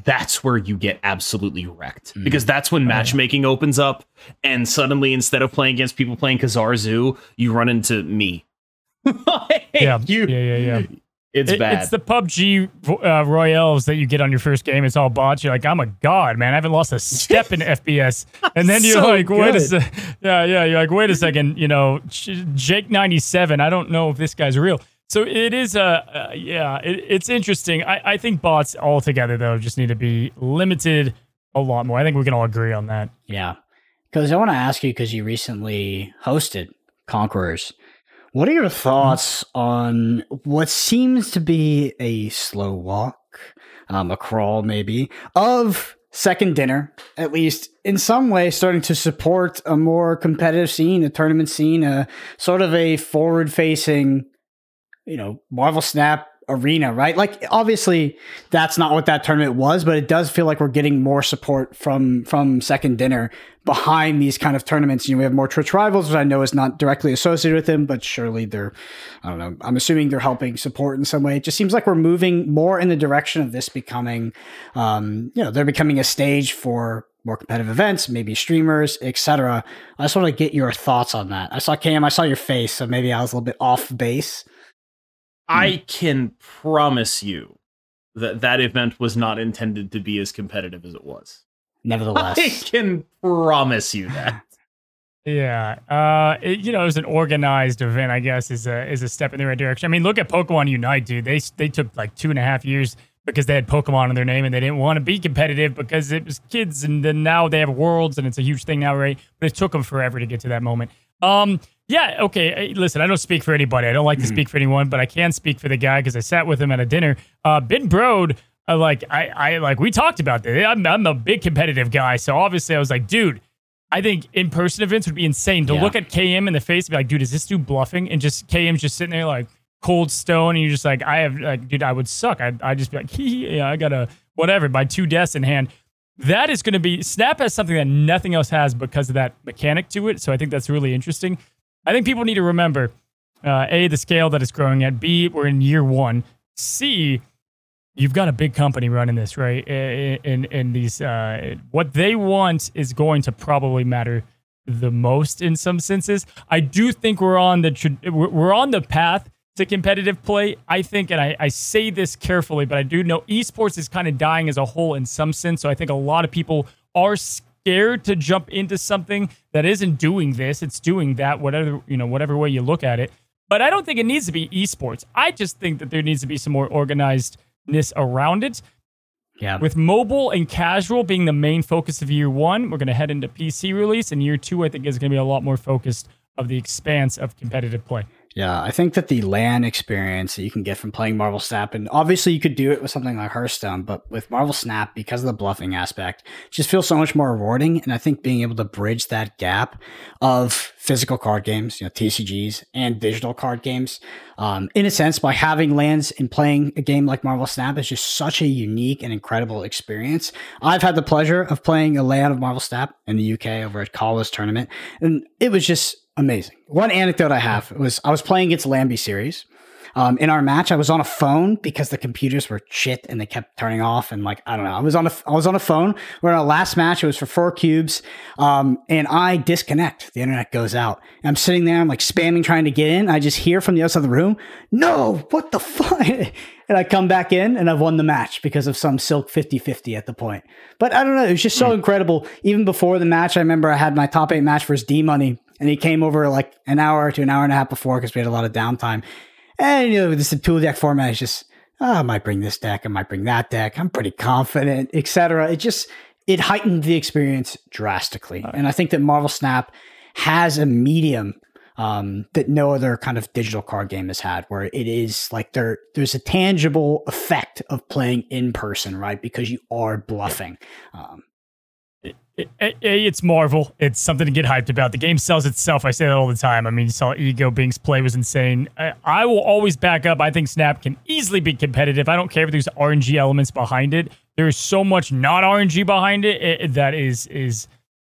that's where you get absolutely wrecked Mm. because that's when Oh, yeah. matchmaking opens up, and suddenly instead of playing against people playing Ka-Zar Zoo, you run into me. [LAUGHS] Like, Yeah, you, yeah, yeah, yeah. It's It- bad. It's the PUBG uh, Royales that you get on your first game. It's all bots. You're like, I'm a god, man. I haven't lost a step in [LAUGHS] FPS. And then you're So like, wait a good. sec. [LAUGHS] Yeah, yeah. You're like, wait a second. You know, Jake97. I don't know if this guy's real. So it is a, uh, yeah, it, it's interesting. I, I think bots altogether, though, just need to be limited a lot more. I think we can all agree on that. Yeah. Because I want to ask you, because you recently hosted Conquerors, what are your thoughts on what seems to be a slow walk, um, a crawl maybe, of second dinner, at least in some way starting to support a more competitive scene, a tournament scene, a sort of a forward facing, you know, Marvel Snap arena, right? Like obviously that's not what that tournament was, but it does feel like we're getting more support from from second dinner behind these kind of tournaments. You know, we have more Twitch rivals, which I know is not directly associated with them, but surely they're I don't know. I'm assuming they're helping support in some way. It just seems like we're moving more in the direction of this becoming um, you know, they're becoming a stage for more competitive events, maybe streamers, etc. I just want to get your thoughts on that. I saw Cam, I saw your face, so maybe I was a little bit off base. I can promise you that that event was not intended to be as competitive as it was. Nevertheless, I can promise you that. [LAUGHS] Yeah, uh, it, you know, it was an organized event. I guess is a is a step in the right direction. I mean, look at Pokemon Unite, dude. They they took like two and a half years because they had Pokemon in their name and they didn't want to be competitive because it was kids, and then now they have Worlds and it's a huge thing now, right? But it took them forever to get to that moment. Um, yeah, okay. Listen, I don't speak for anybody. I don't like to speak for anyone, but I can speak for the guy because I sat with him at a dinner. Uh, Ben Brode. Uh, like I, I like we talked about this. I'm, I'm a big competitive guy, so obviously I was like, dude, I think in-person events would be insane to Yeah. look at KM in the face and be like, dude, is this dude bluffing? And just KM's just sitting there like cold stone, and you're just like, I have like, dude, I would suck. I'd, I'd just be like, [LAUGHS] hee, yeah, I got a whatever, my two deaths in hand. That is going to be Snap has something that nothing else has because of that mechanic to it. So I think that's really interesting. I think people need to remember uh, a the scale that it's growing at. B we're in year one. C you've got a big company running this, right? In in, these, uh, what they want is going to probably matter the most in some senses. I do think we're on the tra- we're we're on the path to competitive play. I think, and I, I say this carefully, but I do know esports is kind of dying as a whole in some sense. So I think a lot of people are scared to jump into something that isn't doing this. It's doing that, whatever you know, whatever way you look at it. But I don't think it needs to be esports. I just think that there needs to be some more organizedness around it. yeah. With mobile and casual being the main focus of year one, we're going to head into PC release, and year two, I think, is going to be a lot more focused of the expanse of competitive play. Yeah, I think that the LAN experience that you can get from playing Marvel Snap, and obviously you could do it with something like Hearthstone, but with Marvel Snap, because of the bluffing aspect, just feels so much more rewarding. And I think being able to bridge that gap of physical card games, you know, TCGs and digital card games, um, in a sense, by having LANs and playing a game like Marvel Snap is just such a unique and incredible experience. I've had the pleasure of playing a LAN of Marvel Snap in the UK over at Kala's tournament, and it was just amazing. One anecdote I have was I was playing against Lambie series. Um, in our match, I was on a phone because the computers were shit and they kept turning off. And like, I don't know, I was on a, I was on a phone. We're in our last match. It was for four cubes. Um, and I disconnect. The internet goes out. And I'm sitting there. I'm like spamming, trying to get in. I just hear from the outside of the room, no, what the [LAUGHS] fuck? and I come back in and I've won the match because of some silk 50 50 at the point. But I don't know. It was just so mm. incredible. Even before the match, I remember I had my top eight match versus D Money and he came over like an hour to an hour and a half before because we had a lot of downtime. And you know, this tool deck format is just, oh, I might bring this deck, I might bring that deck. I'm pretty confident, etc. It just it heightened the experience drastically, and I think that Marvel Snap has a medium um, that no other kind of digital card game has had, where it is like there there's a tangible effect of playing in person, right? Because you are bluffing. Um, it's Marvel. It's something to get hyped about. The game sells itself. I say that all the time. I mean, you saw Ego Bink's play was insane. I, I, will always back up. I think Snap can easily be competitive. I don't care if there's RNG elements behind it. There's so much not RNG behind it, it that is is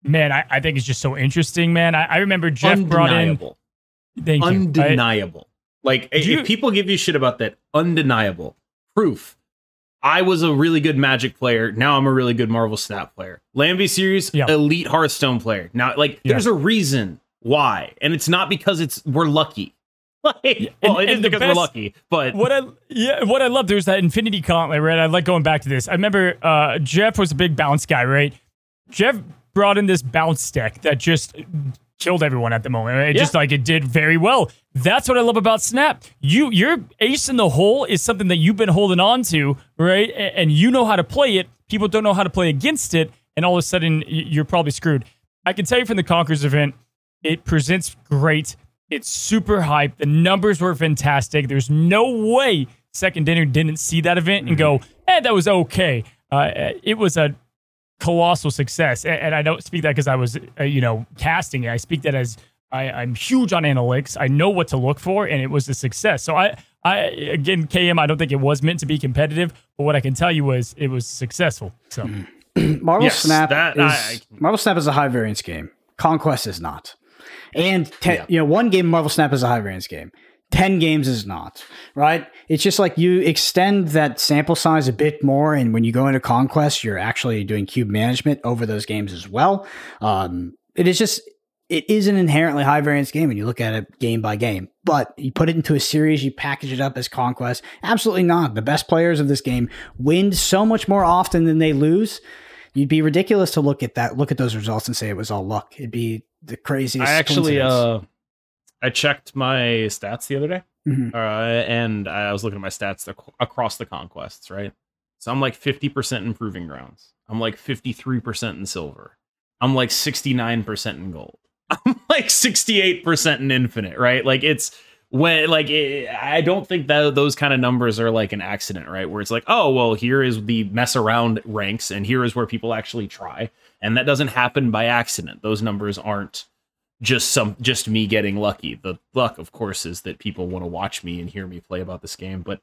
man. I, I, think it's just so interesting, man. I, I remember Jeff undeniable. brought in. Thank undeniable. You. Like if you, people give you shit about that, undeniable proof I was a really good Magic player. Now I'm a really good Marvel Snap player. Lambie series, yeah. elite Hearthstone player. Now, like, yeah. there's a reason why, and it's not because it's we're lucky. [LAUGHS] Like, well, and, it is because best, we're lucky, but what I yeah, what I love there's that Infinity Gauntlet, right? I like going back to this. I remember uh, Jeff was a big bounce guy, right? Jeff brought in this bounce deck that just killed everyone at the moment. It yeah. just like it did very well. That's what I love about Snap. You your ace in the hole is something that you've been holding on to, right? And you know how to play it. People don't know how to play against it, and all of a sudden you're probably screwed. I can tell you from the Conquerors event, it presents great. It's super hype. The numbers were fantastic. There's no way Second Dinner didn't see that event and go, "Eh, that was okay." Uh, it was a colossal success. And, and I don't speak that because I was, uh, you know, casting it. I speak that as I, I'm huge on analytics. I know what to look for, and it was a success. So I, I again, KM, I don't think it was meant to be competitive, but what I can tell you was it was successful. So [CLEARS THROAT] Marvel yes, Snap that, is I, Marvel Snap is a high variance game. Conquest is not. And ten, yeah. you know, one game Marvel Snap is a high variance game. 10 games is not, right? It's just like you extend that sample size a bit more. And when you go into Conquest, you're actually doing cube management over those games as well. Um, it is just, it is an inherently high variance game when you look at it game by game. But you put it into a series, you package it up as Conquest. Absolutely not. The best players of this game win so much more often than they lose. You'd be ridiculous to look at that, look at those results and say it was all luck. It'd be the craziest. I actually, uh, I checked my stats the other day, mm-hmm. uh, and I was looking at my stats across the conquests, right? So I'm like 50% in proving grounds. I'm like 53% in silver. I'm like 69% in gold. [LAUGHS] I'm like 68% in infinite, right? Like it's when like it, I don't think that those kind of numbers are like an accident, right? Where it's like, oh well, here is the mess around ranks, and here is where people actually try, and that doesn't happen by accident. Those numbers aren't just some just me getting lucky. The luck, of course, is that people want to watch me and hear me play about this game. But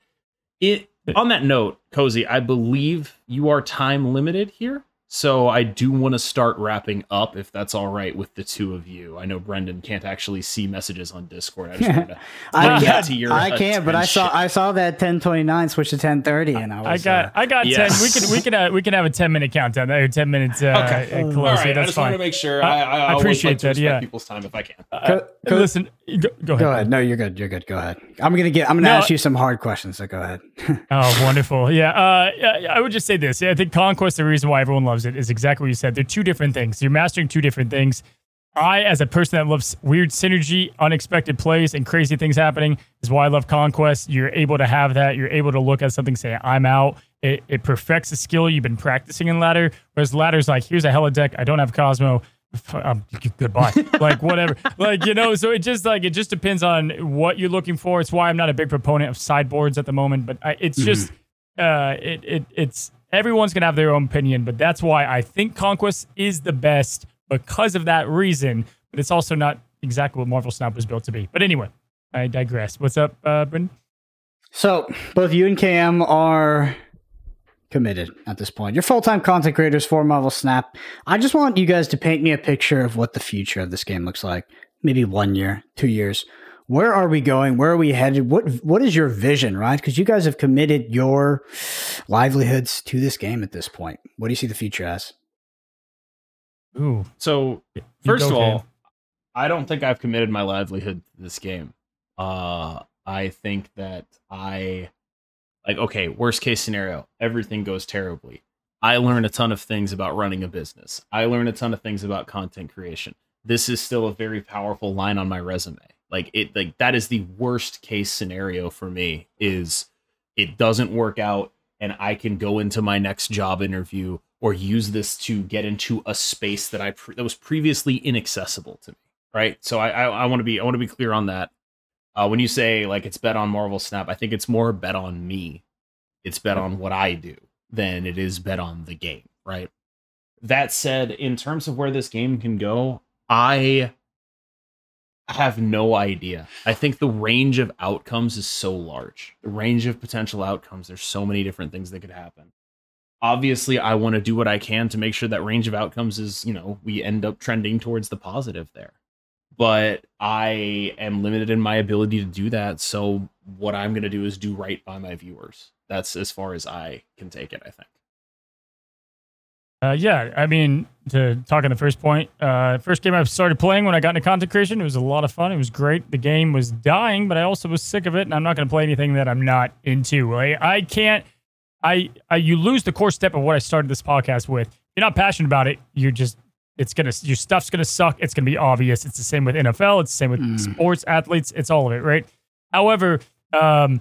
it [LAUGHS] on that note, Cozy, I believe you are time limited here. So I do want to start wrapping up if that's all right with the two of you. I know Brendan can't actually see messages on Discord. I just [LAUGHS] wanted to I can't, your, I can't, but I saw I saw that 1029 switch to 1030 and I was I got uh, I got yes. 10 we can we can uh, we can have a 10 minute countdown there 10 minutes uh, okay. close. All right, that's I just fine. want to make sure I, I, I appreciate like that yeah. people's time if I can. Uh, co- listen go, go, ahead. Go ahead. No, you're good. You're good. Go ahead. I'm going to get I'm going to no, ask you some hard questions so go ahead. [LAUGHS] oh, wonderful. Yeah. Uh, I would just say this. Yeah, I think Conquest the reason why everyone loves it is exactly what you said. They're two different things. You're mastering two different things. I, as a person that loves weird synergy, unexpected plays, and crazy things happening, is why I love Conquest. You're able to have that. You're able to look at something, say, I'm out. It, it perfects a skill you've been practicing in ladder. Whereas ladder's like, here's a Hela deck. I don't have Cosmo. Um, [LAUGHS] goodbye. like whatever. Like you know. So it just like it just depends on what you're looking for. It's why I'm not a big proponent of sideboards at the moment. But I, it's mm-hmm. just uh, it it it's everyone's gonna have their own opinion, but that's why I think Conquest is the best because of that reason. But it's also not exactly what Marvel Snap was built to be. But anyway, I digress. What's up, uh, Brendan? So both you and Cam are committed at this point. You're full time content creators for Marvel Snap. I just want you guys to paint me a picture of what the future of this game looks like. Maybe one year, two years. Where are we going? Where are we headed? What what is your vision, right? Because you guys have committed your livelihoods to this game at this point. What do you see the future as? Ooh. So first of all, Cam. I don't think I've committed my livelihood to this game. Uh, I think that I like okay, worst case scenario, everything goes terribly. I learn a ton of things about running a business. I learn a ton of things about content creation. This is still a very powerful line on my resume. Like it like that is the worst case scenario for me is it doesn't work out and I can go into my next job interview or use this to get into a space that I pre- that was previously inaccessible to me. Right. So I I, I want to be I want to be clear on that. Uh, when you say like it's bet on Marvel Snap, I think it's more bet on me. It's bet on what I do than it is bet on the game. Right. That said, in terms of where this game can go, I have no idea. I think the range of outcomes is so large. The range of potential outcomes, there's so many different things that could happen. Obviously, I want to do what I can to make sure that range of outcomes is, you know, we end up trending towards the positive there. But I am limited in my ability to do that. So, what I'm going to do is do right by my viewers. That's as far as I can take it, I think. Uh, yeah, I mean, to talk on the first point, uh, first game I started playing when I got into content creation, it was a lot of fun. It was great. The game was dying, but I also was sick of it, and I'm not going to play anything that I'm not into. I, I can't. I, I you lose the core step of what I started this podcast with. If you're not passionate about it. You're just it's gonna your stuff's gonna suck. It's gonna be obvious. It's the same with NFL. It's the same with Mm. sports athletes. It's all of it, right? However, um,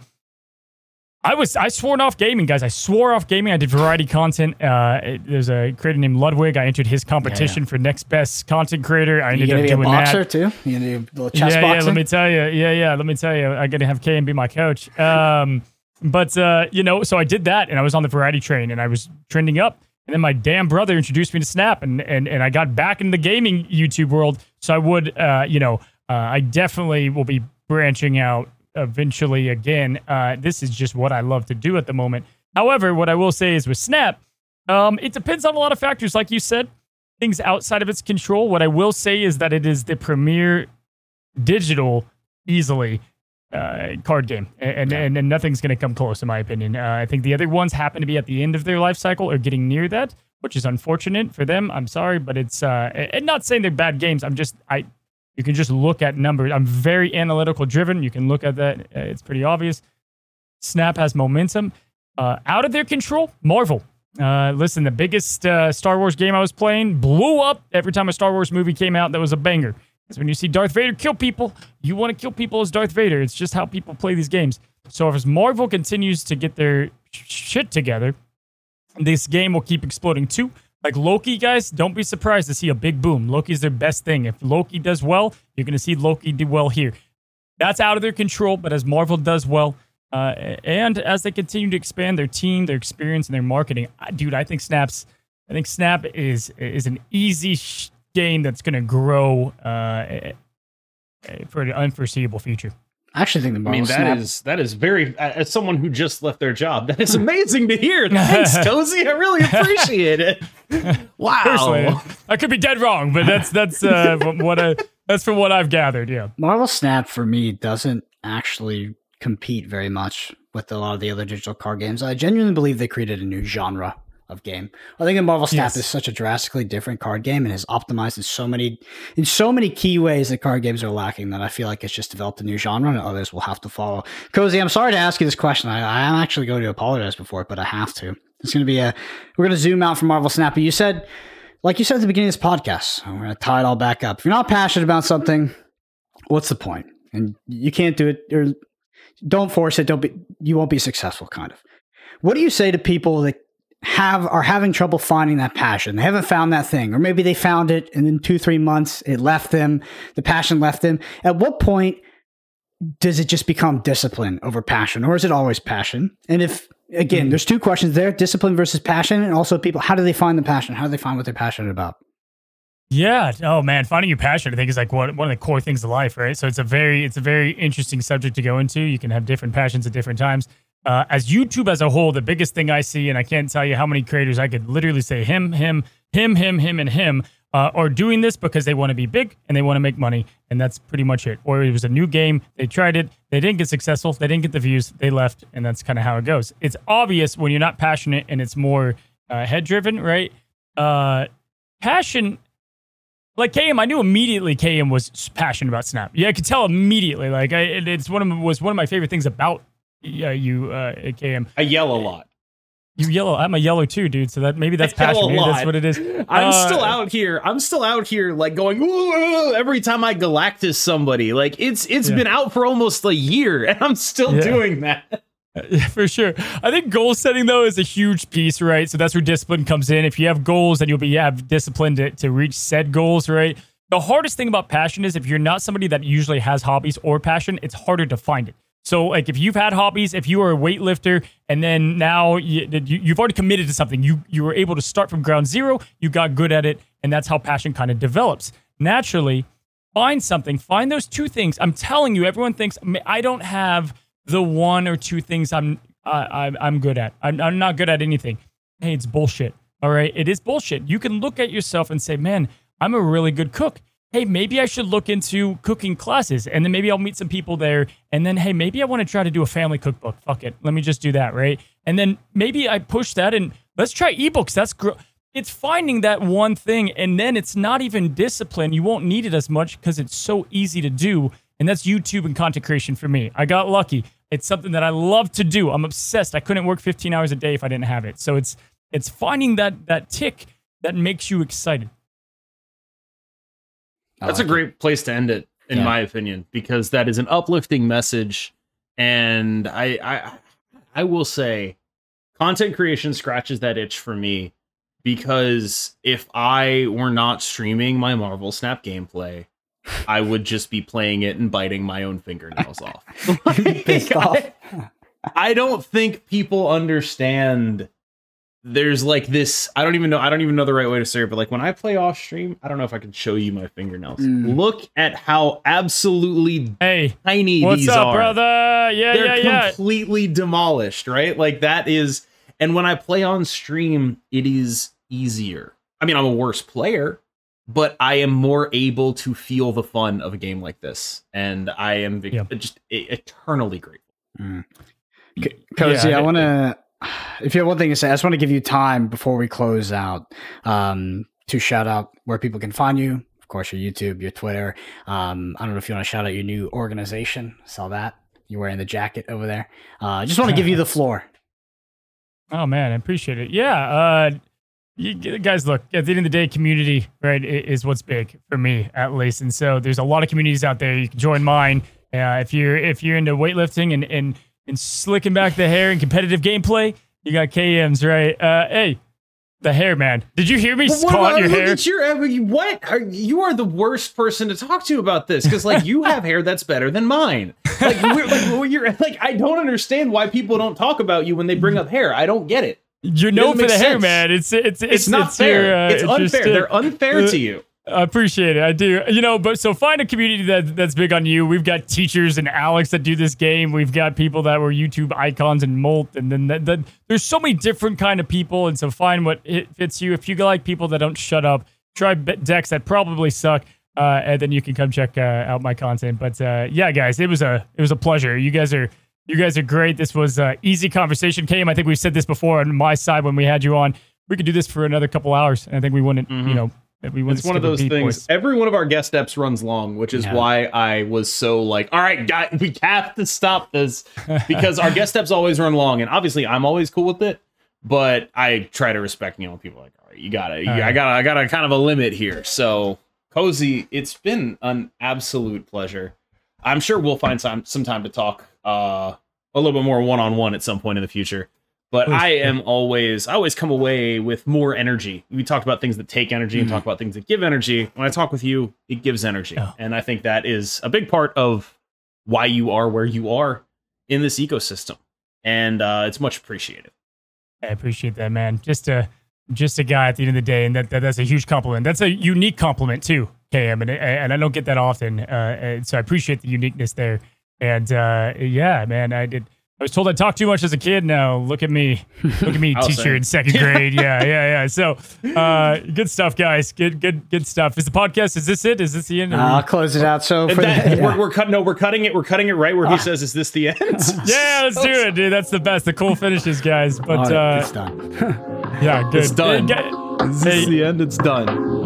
I was I swore off gaming, guys. I swore off gaming. I did variety content. Uh, it- there's a creator named Ludwig. I entered his competition for next best content creator. I ended up be a doing boxer that. too? You gonna a little chess yeah, boxing? yeah. Let me tell you. Yeah, yeah. Let me tell you. I got to have K and be my coach. Um, but uh, you know, so I did that, and I was on the variety train, and I was trending up. And then my damn brother introduced me to Snap, and and and I got back in the gaming YouTube world. So I would, uh, you know, uh, I definitely will be branching out eventually again. Uh, this is just what I love to do at the moment. However, what I will say is with Snap, um, it depends on a lot of factors, like you said, things outside of its control. What I will say is that it is the premier digital, easily uh, card game, and and, and nothing's going to come close, in my opinion. Uh, I think the other ones happen to be at the end of their life cycle or getting near that, which is unfortunate for them. I'm sorry, but it's uh, and not saying they're bad games. I'm just I. You can just look at numbers. I'm very analytical driven. You can look at that. Uh, it's pretty obvious. Snap has momentum. Uh, out of their control, Marvel. Uh, listen, the biggest uh, Star Wars game I was playing blew up every time a Star Wars movie came out that was a banger. Because when you see Darth Vader kill people, you want to kill people as Darth Vader. It's just how people play these games. So if Marvel continues to get their shit together, this game will keep exploding too. Like Loki, guys, don't be surprised to see a big boom. Loki's their best thing. If Loki does well, you're going to see Loki do well here. That's out of their control, but as Marvel does well, uh, and as they continue to expand their team, their experience, and their marketing, I- dude, I think Snaps, I think Snap is is an easy sh- game that's going to grow uh, eh, eh, for an unforeseeable future. I actually think the I Marvel mean, that is Snap. that is very as someone who just left their job. That is amazing to hear. [LAUGHS] Thanks, Cozy. I really appreciate it. [LAUGHS] Wow. Personally, I could be dead wrong, but that's that's uh, [LAUGHS] what I, that's from what I've gathered. Yeah. Marvel Snap for me doesn't actually compete very much with a lot of the other digital card games. I genuinely believe they created a new genre of game. I think that Marvel Snap Yes. is such a drastically different card game and is optimized in so many in so many key ways that card games are lacking that I feel like it's just developed a new genre and others will have to follow. Cozy, I'm sorry to ask you this question. I, am actually going to apologize before it, but I have to. It's going to be a we're going to zoom out from Marvel Snap. But you said, like you said at the beginning of this podcast, we're going to tie it all back up. If you're not passionate about something, what's the point? And you can't do it or don't force it. Don't be you won't be successful, kind of. What do you say to people that have are having trouble finding that passion? They haven't found that thing, or maybe they found it and in two, three months it left them, the passion left them. At what point does it just become discipline over passion, or is it always passion? And if again, mm-hmm. there's two questions there: discipline versus passion, and also people, how do they find the passion? How do they find what they're passionate about? Yeah. Oh man, finding your passion, I think, is like one one of the core things of life, right? So it's a very it's a very interesting subject to go into. You can have different passions at different times. Uh, as YouTube as a whole, the biggest thing I see, and I can't tell you how many creators I could literally say him, him, him, him, him, and him uh, are doing this because they want to be big and they want to make money, and that's pretty much it. Or it was a new game, they tried it, they didn't get successful, they didn't get the views, they left, and that's kind of how it goes. It's obvious when you're not passionate and it's more uh, head driven, right? Uh, passion, like KM, I knew immediately KM was passionate about Snap. Yeah, I could tell immediately. Like, I, it's one of was one of my favorite things about yeah, you uh, KM. I yell a lot. You yellow. I'm a yellow too, dude. So that maybe that's [LAUGHS] passion. Maybe that's what it is. [LAUGHS] I'm Uh, still out here. I'm still out here, like going every time I Galactus somebody. Like it's it's Yeah. been out for almost a year, [LAUGHS] and I'm still Yeah. doing that. Yeah, for sure. I think goal setting though is a huge piece, right? So that's where discipline comes in. If you have goals, then you'll be you have discipline to, to reach said goals, right? The hardest thing about passion is if you're not somebody that usually has hobbies or passion, it's harder to find it. So, like, if you've had hobbies, if you are a weightlifter, and then now you, you, you've already committed to something, you you were able to start from ground zero, you got good at it, and that's how passion kind of develops naturally. Find something, find those two things. I'm telling you, everyone thinks "I don't have the one or two things I'm I, I'm good at. I'm, I'm not good at anything. Hey, it's bullshit. All right, it is bullshit. You can look at yourself and say, man, I'm a really good cook. Hey, maybe I should look into cooking classes, and then maybe I'll meet some people there. And then, hey, maybe I want to try to do a family cookbook. Fuck it, let me just do that, right? And then maybe I push that, and let's try ebooks. That's gr- it's finding that one thing, and then it's not even discipline. You won't need it as much because it's so easy to do. And that's YouTube and content creation for me. I got lucky. It's something that I love to do. I'm obsessed. I couldn't work 15 hours a day if I didn't have it. So it's it's finding that that tick that makes you excited. That's a like it. great place to end it, in Yeah. my opinion, because that is an uplifting message. And I, I, I will say, content creation scratches that itch for me because if I were not streaming my Marvel Snap gameplay, I would just be playing it and biting my own fingernails off. [LAUGHS] [LAUGHS] Pissed off. I, [LAUGHS] I don't think people understand there's like this I don't even know I don't even know the right way to say it, but like when I play off stream, I don't know if I can show you my fingernails. Mm. Look at how absolutely Hey, tiny what's these up, are. brother? Yeah, They're yeah, yeah. completely demolished, right? Like that is and when I play on stream, it is easier. I mean, I'm a worse player, but I am more able to feel the fun of a game like this. And I am Yeah. just eternally grateful. Cozy, Yeah, I it- want to. If you have one thing to say, I just want to give you time before we close out um, to shout out where people can find you. Of course, your YouTube, your Twitter. Um, I don't know if you want to shout out your new organization. Saw that you're wearing the jacket over there. Uh, just want to give you the [LAUGHS] floor. Oh man, I appreciate it. Yeah, uh, you, guys, look at the end of the day, community right is what's big for me at least, and so there's a lot of communities out there. You can join mine uh, if you're if you're into weightlifting and and and slicking back the hair and competitive gameplay. You got KMs, right? Uh, hey, the hair, man. Did you hear me But what call out your look hair? at your I mean, what are you are the worst person to talk to about this because like you have hair that's better than mine. Like, [LAUGHS] we're, like we're- you're like I don't understand why people don't talk about you when they bring up hair. I don't get it. You're known for the make hair, man. It's it's it's, It's, not it's fair. your, uh, it's just, unfair. uh, They're unfair to you. I appreciate it. I do. You know, but so find a community that that's big on you. We've got teachers and Alex that do this game. We've got people that were YouTube icons and Molt, and then that, that, there's so many different kind of people. And so find what it fits you. If you like people that don't shut up, try decks that probably suck, uh, and then you can come check uh, out my content. But uh, yeah, guys, it was a it was a pleasure. You guys are. You guys are great. This was uh, easy conversation. Cam, I think we've said this before on my side when we had you on. We could do this for another couple hours, and I think we wouldn't, you Mhm. know, we wouldn't It's one of those things. boys. Every one of our guest steps runs long, which is Yeah. why I was so like, all right, guy, [LAUGHS] we have to stop this because our guest steps always run long, and obviously I'm always cool with it. But I try to respect, you know, people like, all right, you gotta, you, I gotta, I gotta kind of a limit here. So, cozy, it's been an absolute pleasure. I'm sure we'll find some some time to talk uh, a little bit more one on one at some point in the future. But Please, I am always, I always come away with more energy. We talked about things that take energy and Mhm. talk about things that give energy. When I talk with you, it gives energy, Oh. and I think that is a big part of why you are where you are in this ecosystem, and uh, it's much appreciated. I appreciate that, man. Just a just a guy at the end of the day, and that, that that's a huge compliment. That's a unique compliment too, KM, and and I don't get that often. Uh, and so I appreciate the uniqueness there. And uh, yeah, man, I did. I was told I talked too much as a kid. Now look at me, look at me, [LAUGHS] teacher say. in second [LAUGHS] grade. Yeah, yeah, yeah. So, uh, good stuff, guys. Good, good, good stuff. Is the podcast? Is this it? Is this the end? Uh, I'll close it out. So for That- the, yeah. we're, we're cutting. No, we're cutting it. We're cutting it right where he says, "Is this the end?" [LAUGHS] yeah, let's do it, dude. That's the best. The cool finishes, guys. But right, uh, it's done. yeah, good. It's done. Is this Hey. the end? It's done.